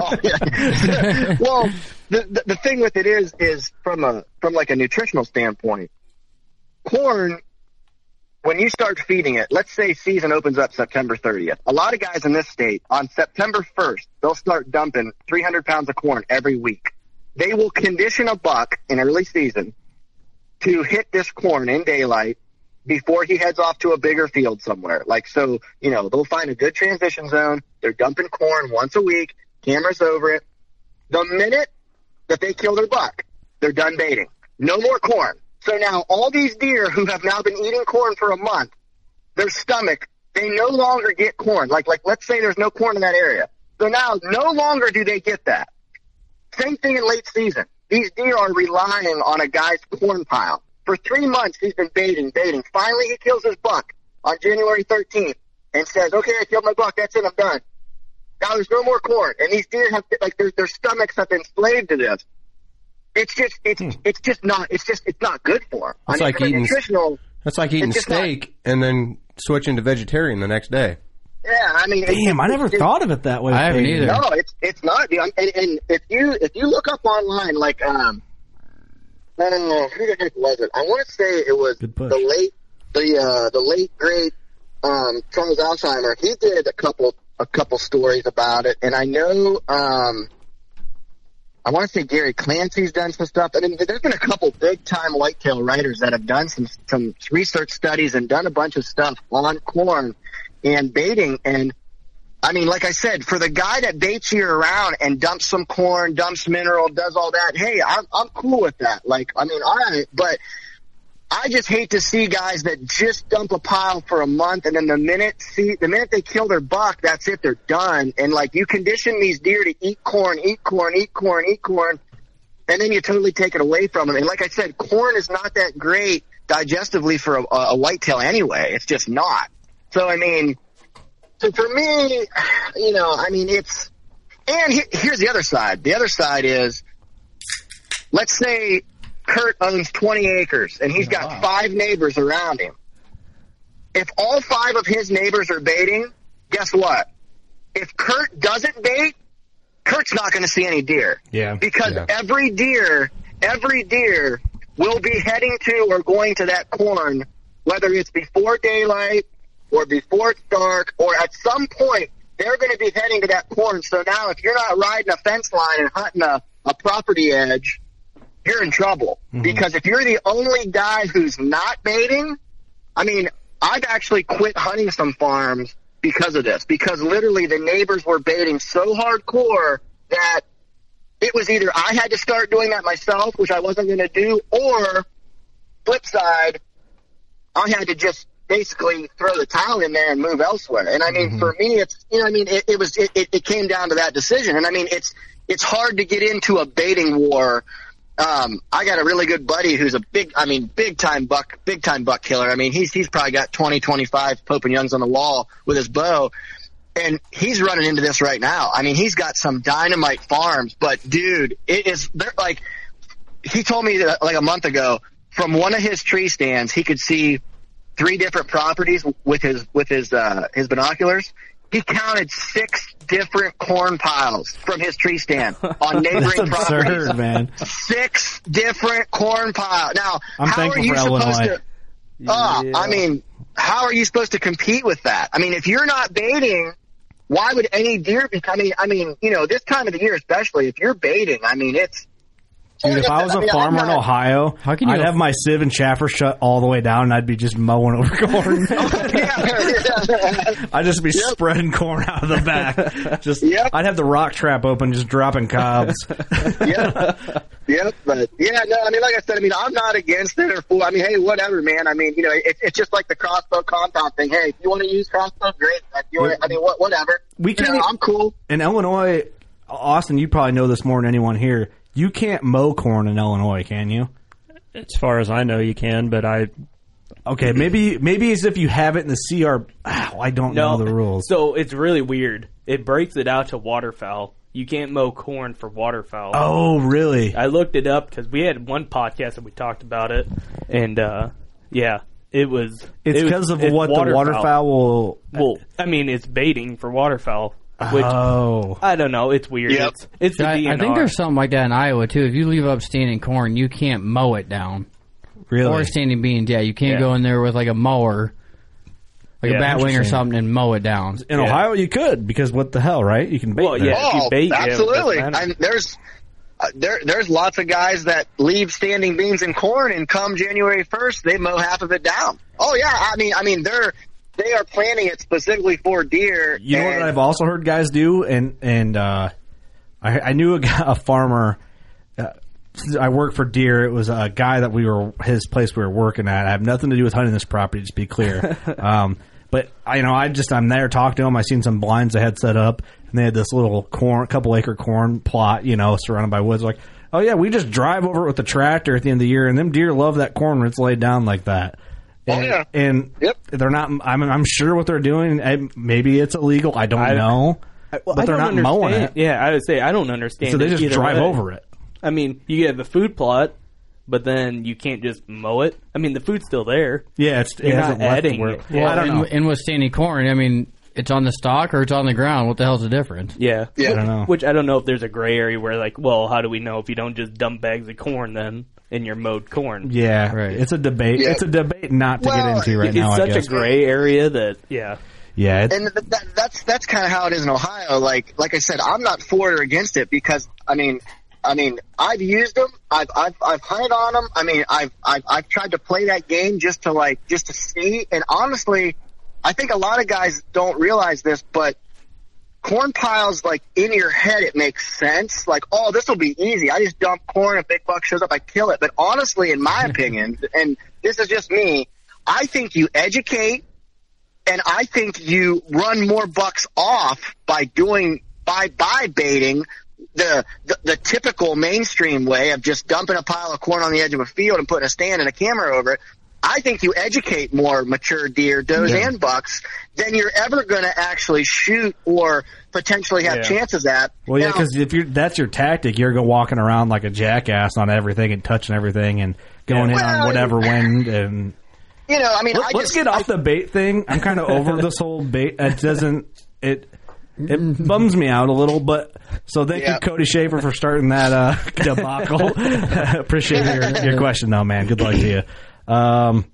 Oh, yeah. well, the, the the thing with it is is from a from like a nutritional standpoint, corn, when you start feeding it, let's say season opens up September 30th. A lot of guys in this state on September 1st, they'll start dumping 300 pounds of corn every week. They will condition a buck in early season to hit this corn in daylight before he heads off to a bigger field somewhere. Like, so, you know, they'll find a good transition zone. They're dumping corn once a week, cameras over it. The minute that they kill their buck, they're done baiting. No more corn. So now all these deer who have now been eating corn for a month, their stomach, they no longer get corn. Like, like, let's say there's no corn in that area. So now no longer do they get that. Same thing in late season. These deer are relying on a guy's corn pile. For three months, he's been baiting, baiting. Finally, he kills his buck on January 13th and says, okay, I killed my buck. That's it. I'm done. Now there's no more corn. And these deer have, like, their, their stomachs have been slaved to this. It's just, it's, it's just not, it's just, it's not good for them. That's like from a eating- nutritional. That's like eating it's just not- steak and then switching to vegetarian the next day. Yeah, I mean, it's- Damn, I never it's- thought of it that way. I haven't either. No, it's it's not. dude. And, and if you if you look up online, like um, I don't know who the heck was it? I want to say it was the late the uh, the late great um, Charles Alsheimer. He did a couple a couple stories about it, and I know um, I want to say Gary Clancy's done some stuff. I mean, there's been a couple big time whitetail writers that have done some some research studies and done a bunch of stuff on corn and baiting. And I mean, like I said, for the guy that baits you around and dumps some corn, dumps mineral, does all that, hey, I'm I'm cool with that. Like, I mean, all right, but I just hate to see guys that just dump a pile for a month and then the minute see the minute they kill their buck, that's it, they're done. And like you condition these deer to eat corn, eat corn, eat corn, eat corn, and then you totally take it away from them. And like I said, corn is not that great digestively for a, a whitetail anyway. It's just not. So I mean, so for me, you know, I mean, it's and he, here's the other side. The other side is, let's say Kurt owns 20 acres and he's oh, got five neighbors around him. If all five of his neighbors are baiting, guess what? If Kurt doesn't bait, Kurt's not going to see any deer Yeah. because every deer, every deer will be heading to or going to that corn, whether it's before daylight or before it's dark or at some point they're going to be heading to that corn. So now if you're not riding a fence line and hunting a, a property edge, you're in trouble mm-hmm. because if you're the only guy who's not baiting, I mean, I've actually quit hunting some farms because of this, because literally the neighbors were baiting so hardcore that it was either I had to start doing that myself, which I wasn't going to do, or flip side, I had to just basically throw the towel in there and move elsewhere. And I mean, mm-hmm. for me, it's, you know, I mean, it, it was, it, it came down to that decision. And I mean, it's, it's hard to get into a baiting war. Um, I got a really good buddy who's a big, I mean, big time buck, big time buck killer. I mean, he's, he's probably got 20, 25 Pope and Youngs on the wall with his bow. And he's running into this right now. I mean, he's got some dynamite farms, but dude, it is, they're like, he told me that like a month ago from one of his tree stands, he could see three different properties with his, with his, uh, his binoculars. He counted six different corn piles from his tree stand on That's neighboring properties. absurd, man. Six different corn piles. Now, I'm how thankful are you for supposed Illinois. to? Uh, I mean, how are you supposed to compete with that? I mean, if you're not baiting, why would any deer be? I mean, I mean, you know, this time of the year, especially if you're baiting, I mean, it's. Dude, if I was I a mean, I'm farmer in Ohio, How can you I'd aff- have my sieve and chaffer shut all the way down, and I'd be just mowing over corn. I'd just be spreading corn out of the back. Just, I'd have the rock trap open, just dropping cobs. yep. Yep. But yeah, no, I mean, like I said, I mean, I'm not against it or for, I mean, hey, whatever, man. I mean, you know, it, it's just like the crossbow compound thing. Hey, if you want to use crossbow, great. If you wanna, I mean, what, whatever. We You can't. know, I'm cool. In Illinois, Austin, you probably know this more than anyone here. You can't mow corn in Illinois, can you? As far as I know, you can, but I. Okay, maybe maybe as if you have it in the CR. Ow, I don't know the rules. So it's really weird. It breaks it out to waterfowl. You can't mow corn for waterfowl. Oh, really? I looked it up because we had one podcast that we talked about it, and uh, yeah, it was. It's it because of it's what the waterfowl will. Well, I mean, it's baiting for waterfowl. Which Oh. I don't know. It's weird. Yep. It's it's the I, I think there's something like that in Iowa too. If you leave up standing corn, you can't mow it down. Really? Or standing beans. Yeah, you can't Yeah. go in there with like a mower, like Yeah, a bat wing or something, and mow it down. In Ohio, you could because what the hell, right? You can bait. Well, yeah. if you Oh, bait, absolutely. and there's uh, there there's lots of guys that leave standing beans and corn, and come January first, they mow half of it down. Oh yeah, I mean, I mean, they're they are planting it specifically for deer. You know and- what I've also heard guys do, and and uh, I, I knew a, guy, a farmer. Uh, I work for deer. It was a guy that we were his place we were working at. I have nothing to do with hunting this property. Just to be clear. um, but I, you know, I just I'm there talking to him. I seen some blinds they had set up, and they had this little corn, couple acre corn plot, you know, surrounded by woods. Like, oh yeah, we just drive over it with the tractor at the end of the year, and them deer love that corn when it's laid down like that. Oh, And, yeah. and Yep. they're not. I'm, I'm sure what they're doing. eh, Maybe it's illegal. I don't I- know. I- well, but I they're don't not mowing it. Yeah, I would say I don't understand. So they just drive way. over it. I mean, you have a food plot, but then you can't just mow it. I mean, the food's still there. Yeah, it's it You're hasn't not left adding where- it. Well, I don't and, know. and with standing corn, I mean, it's on the stalk or it's on the ground. What the hell's the difference? Yeah, Yeah. I don't know. Which I don't know if there's a gray area where, like, well, how do we know if you don't just dump bags of corn then in your mowed corn? Yeah, Right. It's a debate. Yeah. It's a debate not to get into right it's now. I such a guess. gray area that yeah, Yeah, it's, and that, that's that's kind of how it is in Ohio. Like like I said, I'm not for it or against it because I mean, I mean, I've used them. I've I've, I've hunted on them. I mean, I've, I've I've tried to play that game just to like just to see. And honestly, I think a lot of guys don't realize this, but corn piles like in your head it makes sense like oh this will be easy i just dump corn if big buck shows up i kill it but honestly in my opinion and this is just me i think you educate and I think you run more bucks off by doing by by baiting the, the the typical mainstream way of just dumping a pile of corn on the edge of a field and putting a stand and a camera over it. I think you educate more mature deer, does and bucks than you're ever going to actually shoot or potentially have Yeah. chances at. well, yeah, because if you're that's your tactic, you're go walking around like a jackass on everything and touching everything and going in on whatever wind and. you know, I mean, I Let, us just, get off the bait thing. I'm kind of over this whole bait. It doesn't. It it bums me out a little, but so thank Yeah. you, Cody Schaefer, for starting that uh, debacle. Appreciate your, your question, though, man. Good luck to you. Um,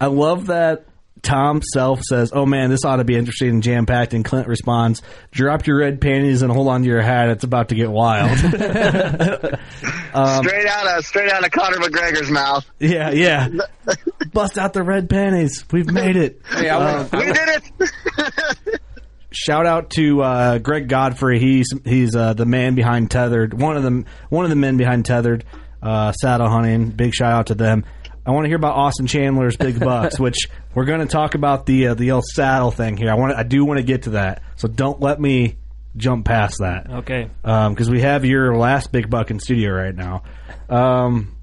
I love that Tom Self says, "Oh man, this ought to be interesting and jam packed." And Clint responds, "Drop your red panties and hold on to your hat. It's about to get wild." um, straight out of straight out of Conor McGregor's mouth. yeah, yeah. Bust out the red panties. We've made it. Hey, Uh, We did it. shout out to uh, Greg Godfrey. He's he's uh, the man behind Tethered. One of them. One of the men behind Tethered. Uh, saddle hunting. Big shout out to them. I want to hear about Austin Chandler's big bucks, which we're going to talk about the uh, the old saddle thing here. I want. I do want to get to that. So don't let me jump past that. Okay. because we have your last big buck in studio right now. Um,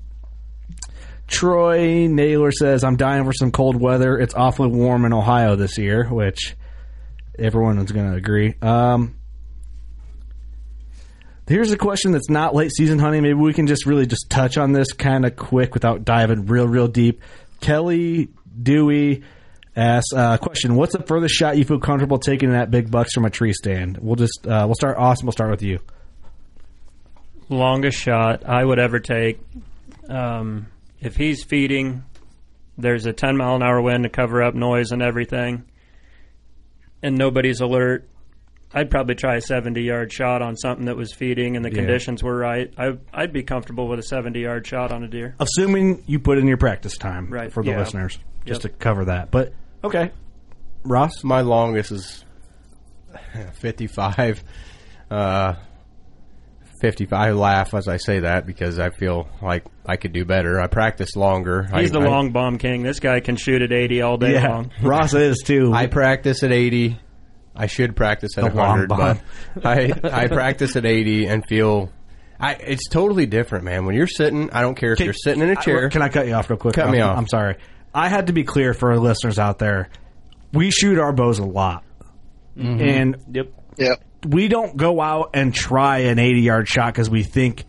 Troy Naylor says, "I'm dying for some cold weather. It's awfully warm in Ohio this year," which everyone is going to agree. Um, here's a question that's not late season hunting. Maybe we can just really just touch on this kind of quick without diving real, real deep. Kelly Dewey asks, uh, question: What's the furthest shot you feel comfortable taking that big bucks from a tree stand? We'll just uh, we'll start. Austin, we'll start with you. longest shot I would ever take. Um, if he's feeding, there's a 10 mile an hour wind to cover up noise and everything, and nobody's alert. I'd probably try a 70 yard shot on something that was feeding and the Yeah. conditions were right. I, I'd be comfortable with a 70 yard shot on a deer. Assuming you put in your practice time, Right. For the Yeah. listeners, just Yep. to cover that. But okay, Ross. my longest is 55. Uh, 55. I laugh as I say that because I feel like I could do better. I practice longer. He's I, the I- long bomb king. This guy can shoot at 80 all day Yeah, long. Ross is too. I practice at 80. I should practice at The long 100, but I I practice at 80 and feel I it's totally different, man. When you're sitting, I don't care if Can- you're sitting in a chair. I- can I cut you off real quick? Cut me I'm- off. I'm sorry. I had to be clear for our listeners out there. We shoot our bows a lot, Mm-hmm. and Yep. Yep. we don't go out and try an 80 yard shot because we think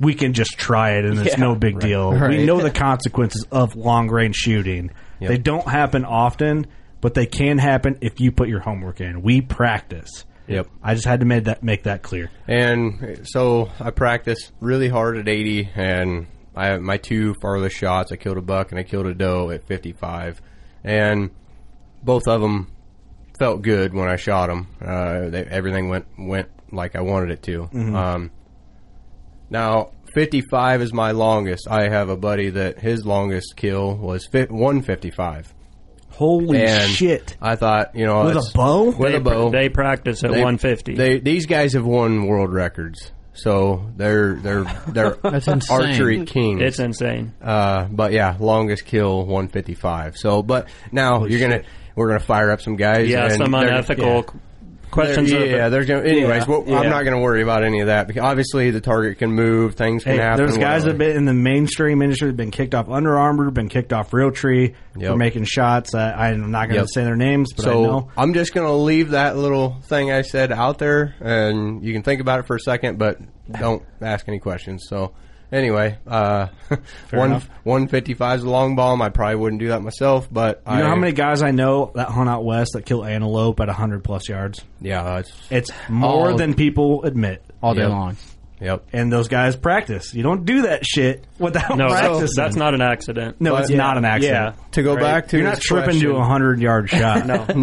we can just try it and it's Yeah, no big deal. We Right. know the consequences of long range shooting. Yep. They don't happen often, but they can happen if you put your homework in. We practice. Yep. I just had to make that make that clear. And so I practice really hard at 80, and I my two farthest shots. I killed a buck and I killed a doe at 55, and both of them felt good when I shot them. Uh, they, everything went went like I wanted it to. Mhm. Um, now 55 is my longest. I have a buddy that his longest kill was 155. Holy And shit! I thought, you know, With a bow? With They a bow. they practice at 150. They these guys have won world records, so they're they're they're That's insane. archery kings. It's insane. Uh, but yeah, longest kill 155. So, but now Holy you're gonna we're gonna fire up some guys. Yeah, and some unethical yeah. Questions. There- yeah, there's gonna, anyways. Yeah. Well, Yeah. I'm not going to worry about any of that because obviously the target can move, things can Hey, happen. there's guys that have been in the mainstream industry, been kicked off Under Armour, been kicked off Realtree for Yep. making shots. Uh, I'm not going to Yep. say their names, but I so know. I'm just going to leave that little thing I said out there, and you can think about it for a second, but don't ask any questions. So anyway, uh, one 155 is a long bomb. I probably wouldn't do that myself, but You know how many guys I know that hunt out west that kill antelope at 100 plus yards? Yeah, that's it's more All- than people admit. all day Yep. long. Yep. And those guys practice. You don't do that shit without No, practicing. that's, that's not an accident. No, it's But- not an accident. Yeah. To go Right. back to You're not his tripping to a hundred yard shot. No.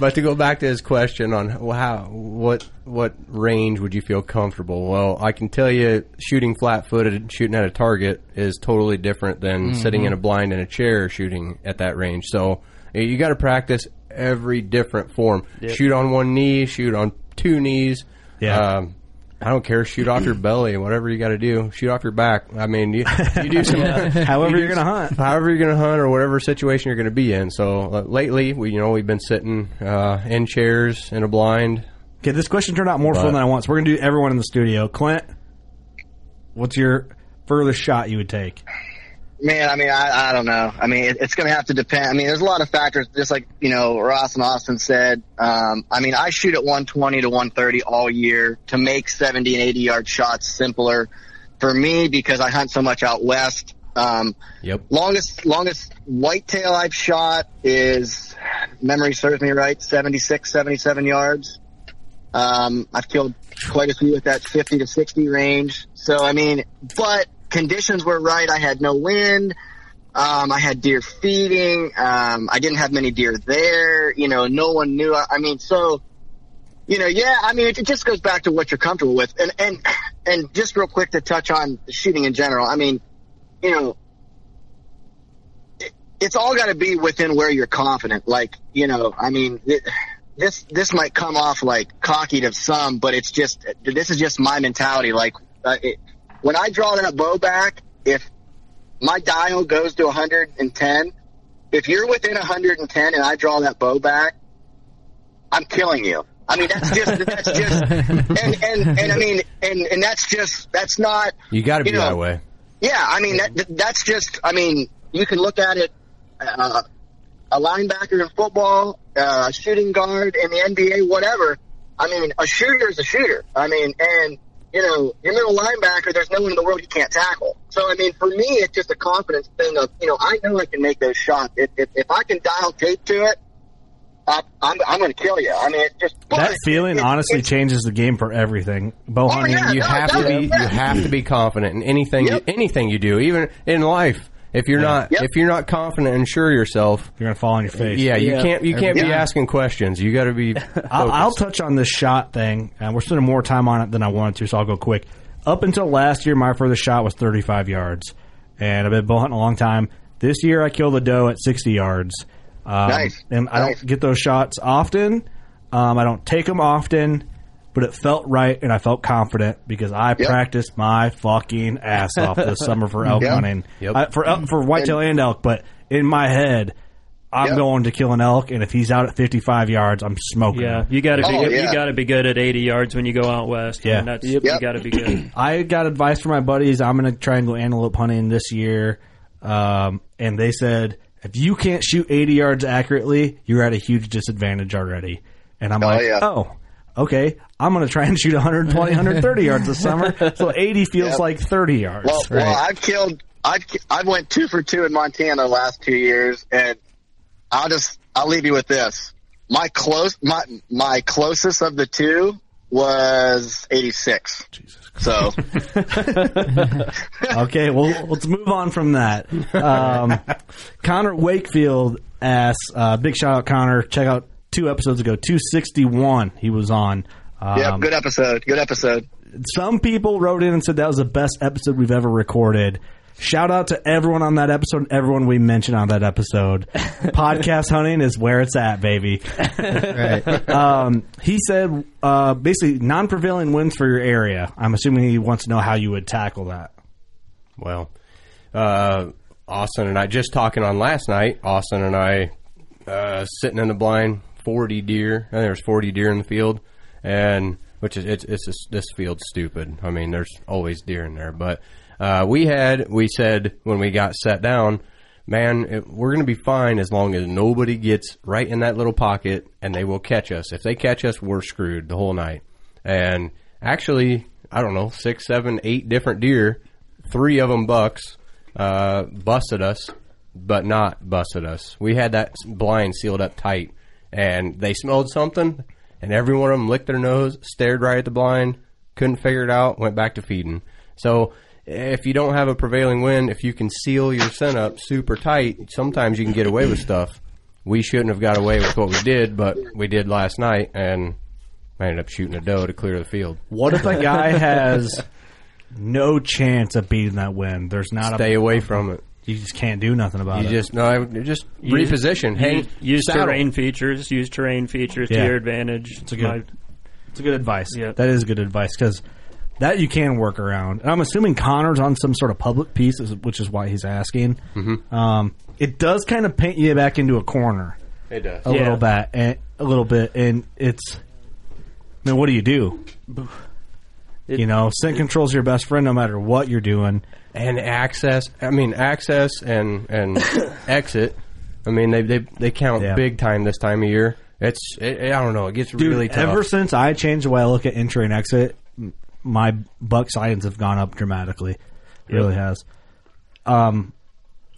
but to go back to his question on how what what range would you feel comfortable? Well, I can tell you, shooting flat footed, shooting at a target is totally different than Mhm. sitting in a blind in a chair shooting at that range. So you got to practice every different form. Yep. Shoot on one knee, shoot on two knees. Yeah. Um, I don't care. Shoot off your belly, whatever you got to do. Shoot off your back. I mean, you, you do some. However you you're gonna hunt. However you're going to hunt, or whatever situation you're going to be in. So uh, lately, we you know we've been sitting uh, in chairs in a blind. Okay, this question turned out more But- fun than I want. So we're gonna do everyone in the studio. Clint, what's your furthest shot you would take? Man, I mean, I, I don't know. I mean, it, it's going to have to depend. I mean, there's a lot of factors, just like, you know, Ross and Austin said. Um, I mean, I shoot at 120 to 130 all year to make 70 and 80 yard shots simpler for me because I hunt so much out west. Um, Yep. longest, longest whitetail I've shot is, memory serves me right, 76, 77 yards. Um, I've killed quite a few at that 50 to 60 range. So, I mean, but conditions were right. I had no wind. Um, I had deer feeding. Um, I didn't have many deer there. You know, no one knew. I, I mean, so, you know, yeah, I mean, it, it just goes back to what you're comfortable with. And, and, and just real quick to touch on shooting in general. I mean, you know, it, it's all got to be within where you're confident. Like, you know, I mean, it, this, this might come off like cocky to some, but it's just, this is just my mentality. Like, uh, it, when I draw that bow back, if my dial goes to 110, if you're within 110 and I draw that bow back, I'm killing you. I mean, that's just, that's just, and, and, and I mean, and, and that's just, that's not, You got to be You know, that way. yeah, I mean that, that's just. I mean, you can look at it. Uh, a linebacker in football, uh, a shooting guard in the NBA, whatever. I mean, a shooter is a shooter. I mean, and you know, your middle linebacker, there's no one in the world you can't tackle. So I mean, for me, it's just a confidence thing of you know, I know I can make those shots. If if, if I can dial tape to it, I, I'm I'm going to kill you. I mean, it's just That feeling it- honestly it's- changes the game for everything. Bow Oh, yeah, you no, have to be yeah. you have to be confident in anything you, anything you do, even in life. If you're not Yep. if you're not confident and sure of yourself, you're gonna fall on your face. Yeah, you Yeah. can't you can't be Yeah. asking questions. You got to be. I'll, I'll touch on this shot thing, and we're spending more time on it than I wanted to, so I'll go quick. Up until last year, my furthest shot was 35 yards, and I've been bow hunting a long time. This year, I killed a doe at 60 yards. Um, Nice. And I Nice. don't get those shots often. Um, I don't take them often, but it felt right, and I felt confident because I Yep. practiced my fucking ass off this summer for elk Yep. hunting. Yep. I- for elk, for whitetail and elk, but in my head. I'm Yep. going to kill an elk, and if he's out at 55 yards, I'm smoking. Yeah, you got to be Oh, good, yeah. you got to be good at 80 yards when you go out west. I Yeah. mean, that's Yep. you got to be good. I got advice from my buddies. I'm going to try and go antelope hunting this year. Um, and they said, if you can't shoot 80 yards accurately, you're at a huge disadvantage already. And I'm Oh, like, yeah. oh, okay. I'm going to try and shoot 120, 130 yards this summer. So 80 feels Yep. like 30 yards. Well, right? well, I've killed. I've I went two for two in Montana the last two years, and I'll just I'll leave you with this. My close my my closest of the two was 86. Jesus So okay, well, let's move on from that. Um, Connor Wakefield asks, uh, big shout out, Connor. Check out two episodes ago, 261, he was on. Um, yep, good episode. Good episode. Some people wrote in and said that was the best episode we've ever recorded. Shout out to everyone on that episode, and everyone we mentioned on that episode. Podcast hunting is where it's at, baby. Right. Um, he said uh, basically non prevailing winds for your area. I'm assuming he wants to know how you would tackle that. Well, uh, Austin and I just talking on last night. Austin and I uh, sitting in the blind, forty deer. I think there's forty deer in the field, and which is it's, it's just, this field's stupid. I mean, there's always deer in there, but uh, we had we said when we got set down, man, it, we're to be fine as long as nobody gets right in that little pocket, and they will catch us. If they catch us, we're screwed the whole night. And actually, I don't know, six, seven, eight different deer, three of them bucks, uh, busted us, but not busted us. We had that blind sealed up tight, and they smelled something, and every one of them licked their nose, stared right at the blind, couldn't figure it out, went back to feeding. So if you don't have a prevailing wind, if you can seal your scent up super tight, sometimes you can get away with stuff. We shouldn't have got away with what we did, but we did last night, and I ended up shooting a doe to clear the field. What if a guy has no chance of beating that wind? There's not Stay a, away from it. You just can't do nothing about You it. just no, just Use- reposition. Hang, use, use saddle. terrain features. Use terrain features Yeah. to your advantage. It's a good, My- it's a good advice. Yeah. That is good advice because that you can work around. And I'm assuming Connor's on some sort of public piece, which is why he's asking. Mhm. Um, it does kind of paint you back into a corner It does. a little bit, and a little bit, and it's. I mean, what do you do? you know, scent control's your best friend no matter what you're doing. And access. I mean, access and and exit. I mean, they they they count Yeah. big time this time of year. It's it, I don't know. It gets Dude, really tough. ever since I changed the way I look at entry and exit, my buck sightings have gone up dramatically. It really has. Um,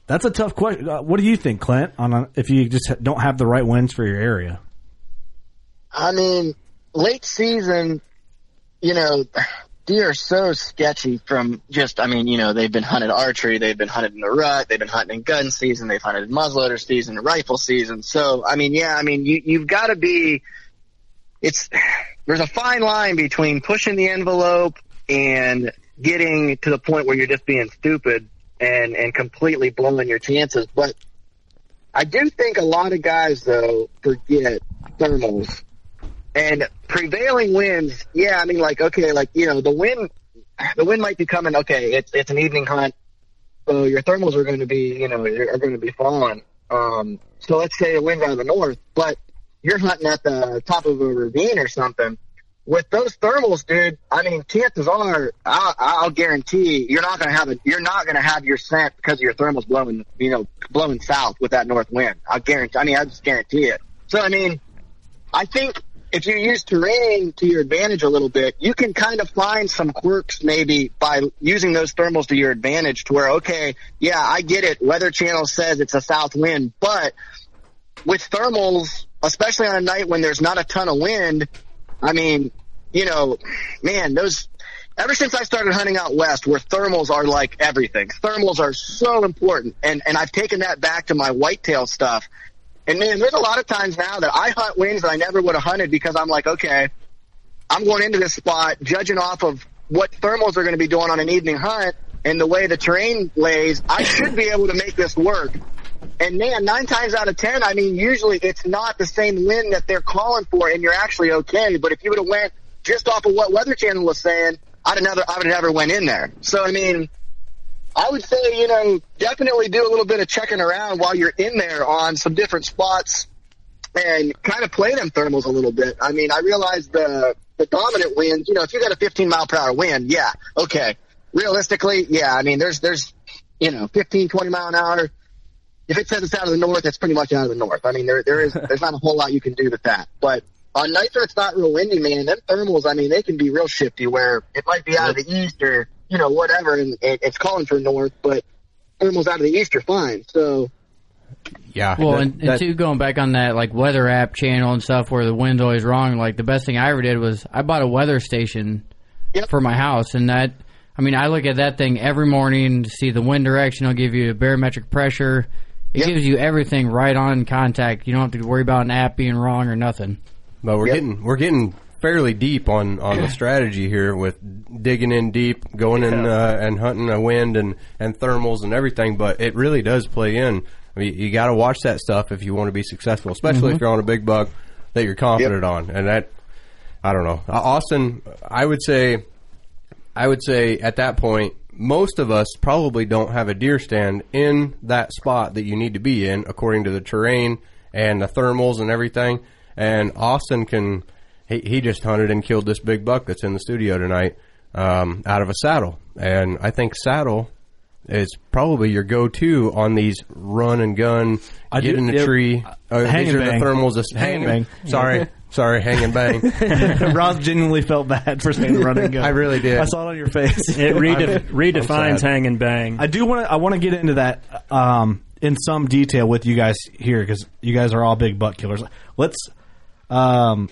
that's a tough question. Uh, what do you think, Clint? On a, if you just ha- don't have the right winds for your area? I mean, late season, you know, deer are so sketchy from just, I mean, you know, they've been hunted archery, they've been hunted in the rut, they've been hunting in gun season, they've hunted muzzleloader season, rifle season. So, I mean, yeah, I mean, you, you've got to be, it's, there's a fine line between pushing the envelope and getting to the point where you're just being stupid and, and completely blowing your chances. But I do think a lot of guys, though, forget thermals and prevailing winds. Yeah, I mean, like okay, like you know, the wind, the wind might be coming. Okay, it's it's an evening hunt, so your thermals are going to be, you know, are going to be falling. Um, so let's say the wind's out of the north, but you're hunting at the top of a ravine or something. With those thermals, dude, I mean, chances are, I'll, I'll guarantee you're not going to have a, you're not going to have your scent because of your thermals blowing, you know, blowing south with that north wind. I'll guarantee. I mean, I just guarantee it. So, I mean, I think if you use terrain to your advantage a little bit, you can kind of find some quirks maybe by using those thermals to your advantage to where, okay, yeah, I get it. Weather Channel says it's a south wind, but with thermals, especially on a night when there's not a ton of wind, I mean, you know, man, those, ever since I started hunting out west where thermals are like everything, thermals are so important. And, and I've taken that back to my whitetail stuff. And man, there's a lot of times now that I hunt winds that I never would have hunted because I'm like, okay, I'm going into this spot judging off of what thermals are going to be doing on an evening hunt and the way the terrain lays. I should be able to make this work. And man, nine times out of ten, I mean, usually it's not the same wind that they're calling for, and you're actually okay. But if you would have went just off of what Weather Channel was saying, I'd have never, I would have never went in there. So I mean, I would say, you know, definitely do a little bit of checking around while you're in there on some different spots and kind of play them thermals a little bit. I mean, I realize the, the dominant wind, you know, if you got a 15 mile per hour wind, yeah, okay. Realistically, yeah, I mean, there's, there's, you know, 15, 20 mile an hour. If it says it's out of the north, it's pretty much out of the north. I mean, there, there is, there's not a whole lot you can do with that. But on nights where it's not real windy, man, them thermals, I mean, they can be real shifty where it might be out of the east or, you know, whatever, and it, it's calling for north, but thermals out of the east are fine. So, Yeah. Well, that- and, and that- two, going back on that like weather app channel and stuff where the wind's always wrong. Like the best thing I ever did was I bought a weather station for my house, and that I mean I look at that thing every morning to see the wind direction. It'll give you a barometric pressure. It gives you everything right on contact. You don't have to worry about an app being wrong or nothing. But we're getting we're getting fairly deep on, on the strategy here with digging in deep, going in uh, and hunting a wind and, and thermals and everything. But it really does play in. I mean, you got to watch that stuff if you want to be successful, especially Mhm. if you're on a big buck that you're confident on. And that, I don't know, Austin. I would say, I would say at that point, most of us probably don't have a deer stand in that spot that you need to be in according to the terrain and the thermals and everything. And Austin can, he, he just hunted and killed this big buck that's in the studio tonight um, out of a saddle. And I think saddle is probably your go-to on these run and gun, I get do- in the yep. tree. Uh, Hang these and are the bang. thermals. That's Hang and bang. Sorry, sorry, hang and bang. Ross genuinely felt bad for saying run and gun. I really did. I saw it on your face. It rede- I'm- redefines I'm hang and bang. I do want to. I want to get into that um, in some detail with you guys here because you guys are all big buck killers. Let's. Um,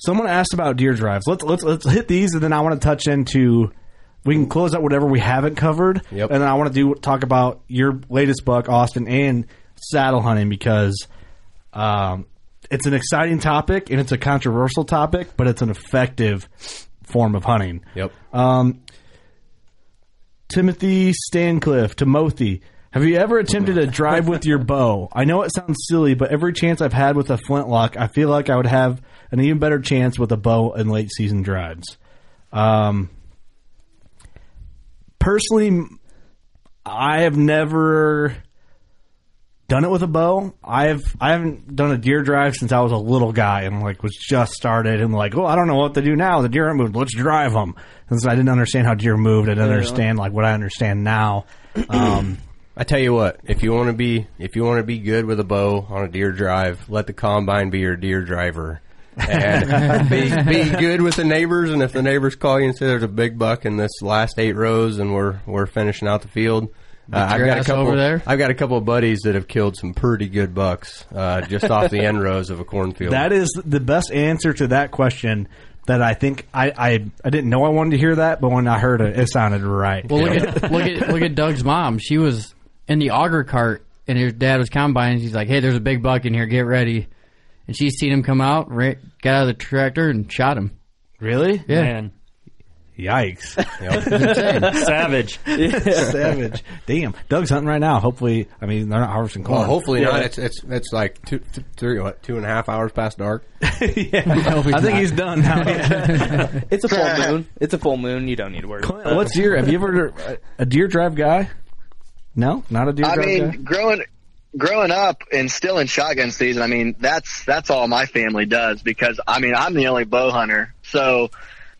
someone asked about deer drives. Let's let's let's hit these, and then I want to touch into. We can close out whatever we haven't covered, Yep. and then I want to do talk about your latest buck, Austin, and saddle hunting because um, it's an exciting topic and it's a controversial topic, but it's an effective form of hunting. Yep. Um, Timothy Stancliffe, Timothy, have you ever attempted a drive with your bow? I know it sounds silly, but every chance I've had with a flintlock, I feel like I would have an even better chance with a bow in late season drives. Um, personally, I have never done it with a bow. I've I haven't done a deer drive since I was a little guy and like was just started and like, oh, I don't know what to do now. The deer aren't moved. Let's drive them. So I didn't understand how deer moved. I didn't Yeah. understand like what I understand now. Um, I tell you what, if you want to be if you want to be good with a bow on a deer drive, let the combine be your deer driver. and be, be good with the neighbors. And if the neighbors call you and say there's a big buck in this last eight rows, and we're we're finishing out the field, uh, I've got a couple. over there. I've got a couple of buddies that have killed some pretty good bucks uh, just off the end rows of a cornfield. that is the best answer to that question. That I think I, I I didn't know I wanted to hear that, but when I heard it, it sounded right. Well, look at look at look at Doug's mom. She was in the auger cart, and her dad was combining. She's like, "Hey, there's a big buck in here. Get ready." And she's seen him come out, ra- got out of the tractor, and shot him. Really? Yeah. Man. Yikes! Savage. Savage. Damn. Doug's hunting right now. Hopefully, I mean they're not harvesting corn. well, hopefully Yeah. not. It's it's it's like two, th- three, what, two and a half hours past dark. yeah. I think he's done now. It's a full moon. It's a full moon. You don't need to worry. about that. What's your? Have you ever a deer drive guy? No, not a deer I mean, guy. growing growing up and still in shotgun season, I mean, that's that's all my family does because I mean, I'm the only bow hunter. So,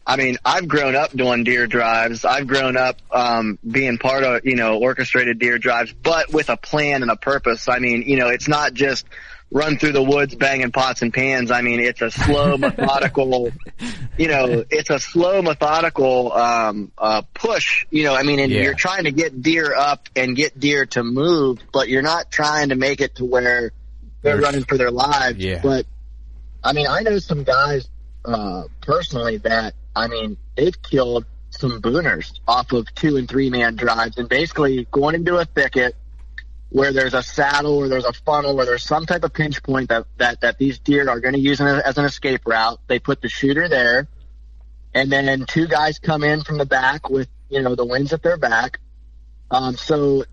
I mean, I've grown up doing deer drives. I've grown up um being part of, you know, orchestrated deer drives, but with a plan and a purpose. I mean, you know, it's not just run through the woods banging pots and pans. I mean, it's a slow, methodical, you know, it's a slow, methodical um, uh, push. You know, I mean, and Yeah. you're trying to get deer up and get deer to move, but you're not trying to make it to where they're There's- running for their lives. Yeah. But I mean, I know some guys uh, personally that I mean they've killed some booners off of two and three man drives, and basically going into a thicket where there's a saddle or there's a funnel or there's some type of pinch point that that, that these deer are going to use as an escape route. They put the shooter there, and then two guys come in from the back with you know the winds at their back. Um, so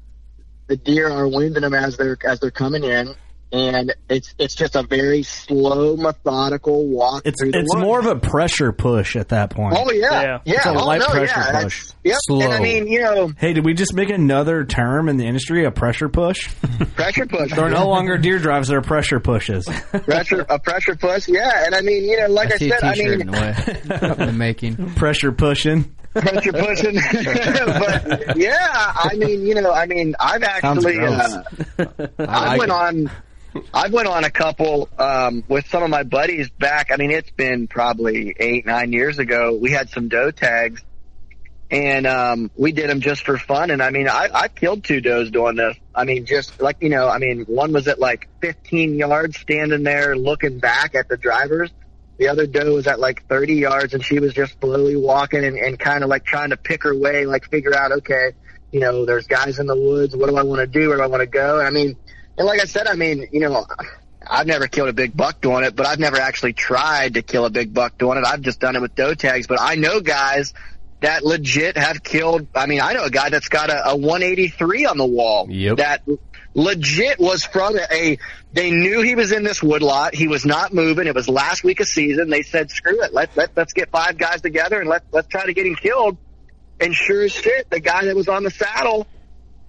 the deer are winding them as they're as they're coming in, and it's it's just a very slow, methodical walk. It's through the it's woods. more of a pressure push at that point. Oh yeah, yeah. It's a oh, light no, pressure yeah. push. That's- Yep. And I mean, you know, Hey, did we just make another term in the industry? A pressure push? pressure push. They're no longer deer drives; they're pressure pushes. pressure a pressure push. Yeah, and I mean, you know, like I, see said, I T-shirt mean, in the way. in the making. pressure pushing. pressure pushing. but yeah, I mean, you know, I mean, I've actually, uh, I went on, I went on a couple um, with some of my buddies back. I mean, it's been probably eight, nine years ago. We had some doe tags, and um, we did them just for fun. And I mean, I, I killed two does doing this. I mean, just like you know, I mean, one was at like 15 yards, standing there looking back at the drivers. The other doe was at like 30 yards, and she was just slowly walking and, and kind of like trying to pick her way, like figure out, okay, you know, there's guys in the woods. What do I want to do? Where do I want to go? I mean, and like I said, I mean, you know, I've never killed a big buck doing it, but I've never actually tried to kill a big buck doing it. I've just done it with doe tags, but I know guys that legit have killed. I mean, I know a guy that's got a, a 183 on the wall Yep. that legit was from a, they knew he was in this woodlot. He was not moving. It was last week of season. They said, screw it. Let, let, let's get five guys together and let, let's try to get him killed. And sure as shit, the guy that was on the saddle,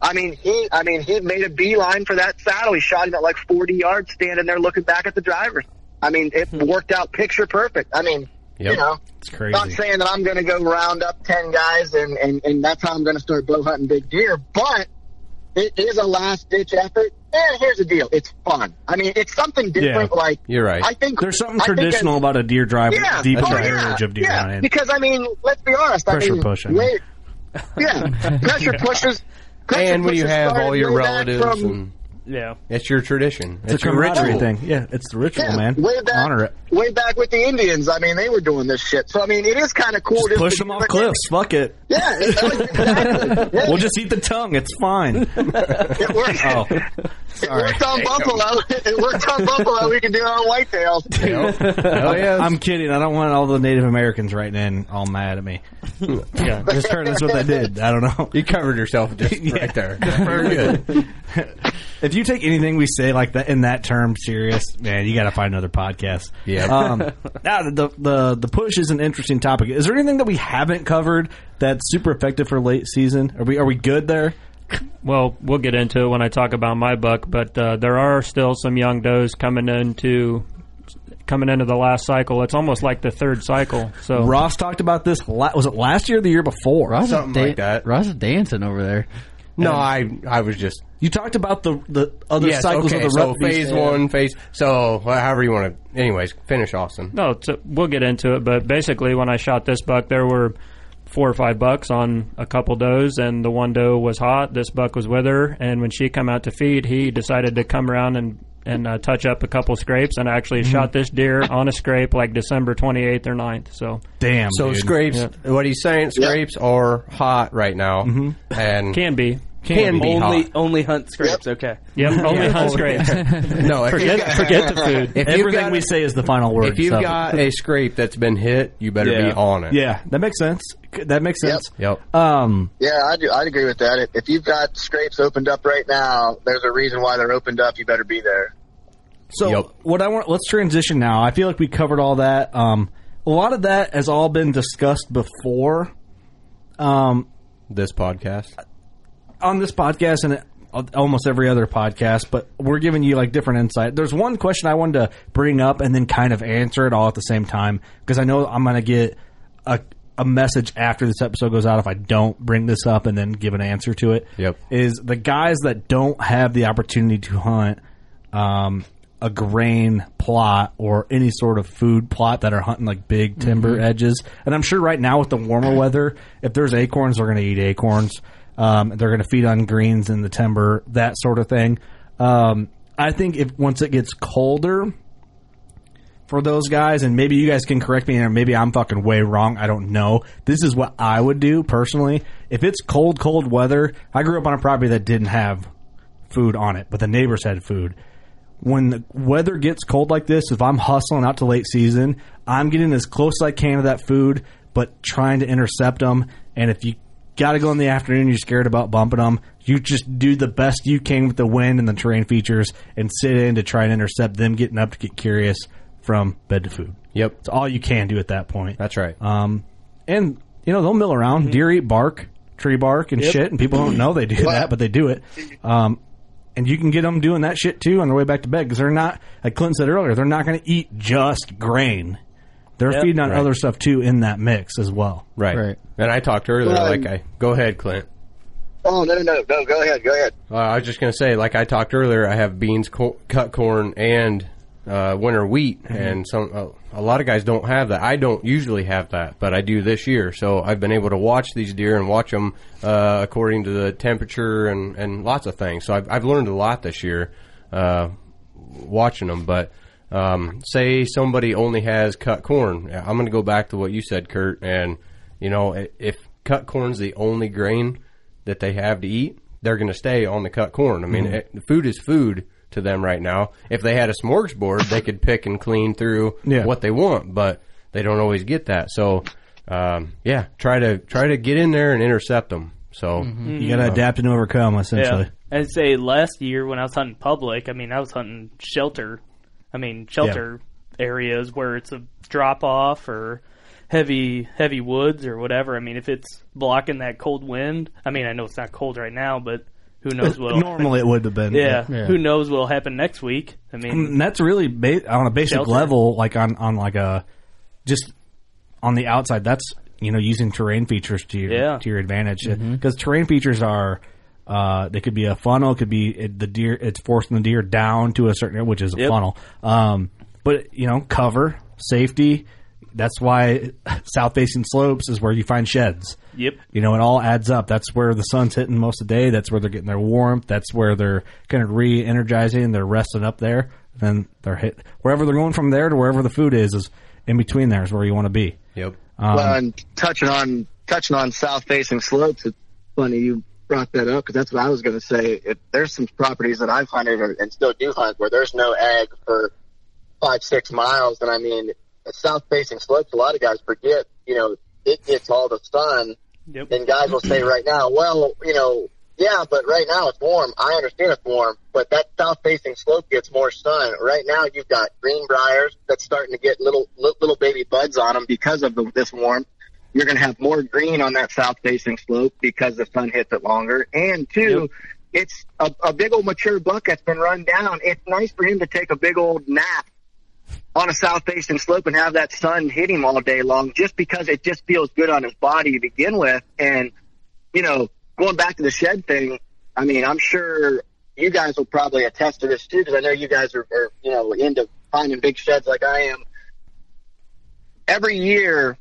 I mean, he, I mean, he made a beeline for that saddle. He shot him at like 40 yards standing there looking back at the driver. I mean, it hmm. worked out picture perfect. I mean, you know, it's crazy. not saying that I'm going to go round up 10 guys and, and, and that's how I'm going to start bow hunting big deer, but it is a last ditch effort. And here's the deal. It's fun. I mean, it's something different. Like, You're right. I think There's something I traditional about a deer drive, yeah, deep oh, heritage yeah, of deer yeah. hunting. Because I mean, let's be honest. Pressure I mean, push, I mean. way- yeah, pressure pushes. Pressure and when you have all your relatives, from- and Yeah. it's your tradition. It's a your camaraderie ritual. thing. Yeah, it's the ritual, Yeah, man. way back, Honor it. Way back with the Indians, I mean, they were doing this shit. So I mean, it is kind of cool. Just just push to them do off it. cliffs. Fuck it. Yeah, exactly. Yeah. We'll just eat the tongue. It's fine. It worked. Oh, it worked on buffalo. It worked on buffalo. We can do it on whitetails. Oh yeah, I'm kidding. I don't want all the Native Americans writing in all mad at me. Yeah. Just heard that's what they did. I don't know. you covered yourself just right there. Very good. If you take anything we say like that in that term serious, man, you got to find another podcast. Yeah. Um, now the the the push is an interesting topic. Is there anything that we haven't covered that's super effective for late season? Are we are we good there? Well, we'll get into it when I talk about my buck, but uh, there are still some young does coming into coming into the last cycle. It's almost like the third cycle. So Ross talked about this. La- was it last year or the year before? Ross Something da- like that. Ross is dancing over there. No, I I was just You talked about the the other yes, cycles okay, of the so rut beast. phase one, phase so however you want to. Anyways, finish Austin. No, it's we'll get into it, but basically, when I shot this buck, there were four or five bucks on a couple does, and the one doe was hot. This buck was with her, and when she come out to feed, he decided to come around and and uh, touch up a couple scrapes, and actually Mm-hmm. shot this deer on a scrape like December twenty eighth or 9th. So Damn. So dude. scrapes. What he's saying, scrapes are hot right now, and can be. Can be Only hot. only hunt scrapes. Okay. Yep, only hunt scrapes. No, forget got- forget the food. If Everything got, we say is the final word. if you've so- got a scrape that's been hit, you better Yeah. be on it. yeah, that makes sense. That makes sense. Yep. Um, Yeah, I do. I'd agree with that. If- If you've got scrapes opened up right now, there's a reason why they're opened up. You better be there. So Yep. what I want, let's transition now. I feel like we covered all that. Um, a lot of that has all been discussed before um, This podcast. On this podcast and almost every other podcast, but we're giving you like different insight. There's one question I wanted to bring up and then kind of answer it all at the same time because I know I'm going to get a a message after this episode goes out if I don't bring this up and then give an answer to it. Yep. Is the guys that don't have the opportunity to hunt um, a grain plot or any sort of food plot that are hunting like big timber edges. And I'm sure right now with the warmer weather, if there's acorns, they're going to eat acorns. Um, they're going to feed on greens in the timber, that sort of thing. Um, I think if once it gets colder for those guys, and maybe you guys can correct me, or maybe I'm fucking way wrong. I don't know. This is what I would do personally. If it's cold, cold weather, I grew up on a property that didn't have food on it, but the neighbors had food. When the weather gets cold like this, if I'm hustling out to late season, I'm getting as close as I can to that food, but trying to intercept them. And if you got to go in the afternoon, you're scared about bumping them, you just do the best you can with the wind and the terrain features and sit in to try and intercept them getting up to get curious from bed to food. Yep. It's all you can do at that point. That's right. Um, and you know they'll mill around. Deer eat bark, tree bark, and shit, and people don't know they do that, but they do it. Um, and you can get them doing that shit too on their way back to bed because they're not, like Clinton said earlier, they're not going to eat just grain. They're Yep. feeding on Right. other stuff too in that mix as well. Right. Right. And I talked earlier, Well, like I go ahead, Clint. Oh no no no no! Go ahead, go ahead. Uh, I was just going to say, like I talked earlier, I have beans, co- cut corn, and uh, winter wheat, and some uh, a lot of guys don't have that. I don't usually have that, but I do this year. So I've been able to watch these deer and watch them uh, according to the temperature and, and lots of things. So I've, I've learned a lot this year uh, watching them. But um, say somebody only has cut corn, I'm going to go back to what you said, Kurt. And you know, if cut corn's the only grain that they have to eat, they're going to stay on the cut corn. I mean, Mhm. it, food is food to them right now. If they had a smorgasbord, they could pick and clean through Yeah. what they want, but they don't always get that. So, um, yeah, try to try to get in there and intercept them. So You got to adapt and overcome, essentially. Yeah. I'd say last year when I was hunting public, I mean, I was hunting shelter. I mean, shelter areas where it's a drop off or heavy heavy woods or whatever. I mean, if it's blocking that cold wind, I mean, I know it's not cold right now, but who knows what Normally it would have been. Yeah, Yeah. who knows what'll happen next week? I mean, And that's really ba- on a basic Shelter. level, like on on like a just on the outside. That's you know using terrain features to your Yeah. to your advantage mm-hmm. because terrain features are. Uh, they could be a funnel, it could be it, the deer. It's forcing the deer down to a certain area, which is a Yep. funnel. Um, but you know, cover, safety. That's why south facing slopes is where you find sheds. Yep. You know, it all adds up. That's where the sun's hitting most of the day. That's where they're getting their warmth. That's where they're kind of re-energizing. They're resting up there. Then they're hit wherever they're going from there to wherever the food is. Is in between there is where you want to be. Yep. Um, well, and touching on touching on south facing slopes, it's funny you brought that up because that's what I was going to say. If there's some properties that I've hunted or, and still do hunt where there's no ag for five six miles, and I mean south facing slopes. A lot of guys forget, you know, it gets all the sun, Yep. and guys will say right now, well, you know. Yeah, but right now it's warm. I understand it's warm, but that south facing slope gets more sun. Right now you've got green briars that's starting to get little little, little baby buds on them because of the, this warmth. You're going to have more green on that south facing slope because the sun hits it longer. And two, it's a, a big old mature buck that's been run down. It's nice for him to take a big old nap on a south facing slope and have that sun hit him all day long just because it just feels good on his body to begin with. And, you know, going back to the shed thing, I mean, I'm sure you guys will probably attest to this too because I know you guys are, are, you know, into finding big sheds like I am. Every year,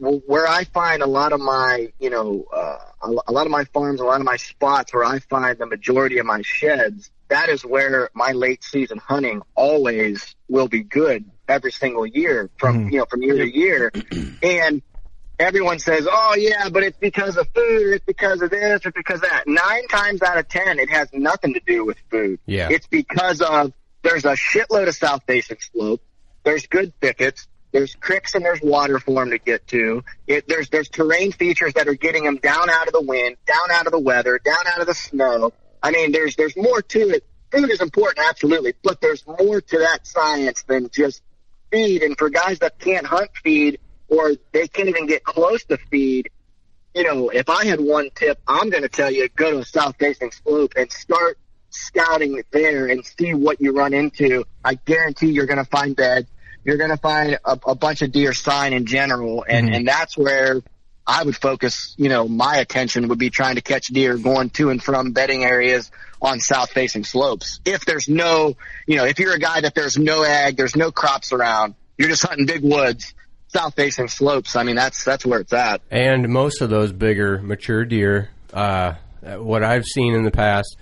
where I find a lot of my, you know, uh, a lot of my farms, a lot of my spots where I find the majority of my sheds, that is where my late season hunting always will be good every single year from, you know, from year to year. And everyone says, oh yeah, but it's because of food, it's because of this, it's because of that. Nine times out of ten, it has nothing to do with food. Yeah. It's because of, there's a shitload of south facing slope. There's good thickets. There's creeks and there's water for them to get to. It, there's there's terrain features that are getting them down out of the wind, down out of the weather, down out of the snow. I mean, there's there's more to it. Food is important, absolutely, but there's more to that science than just feed. And for guys that can't hunt feed or they can't even get close to feed, you know, if I had one tip, I'm going to tell you go to a south facing slope and start scouting there and see what you run into. I guarantee you're going to find beds. You're going to find a, a bunch of deer sign in general, and Mhm. and that's where I would focus. You know, my attention would be trying to catch deer going to and from bedding areas on south facing slopes. If there's no, you know, if you're a guy that there's no ag, there's no crops around, you're just hunting big woods, south facing slopes. I mean, that's that's where it's at. And most of those bigger mature deer, uh, what I've seen in the past,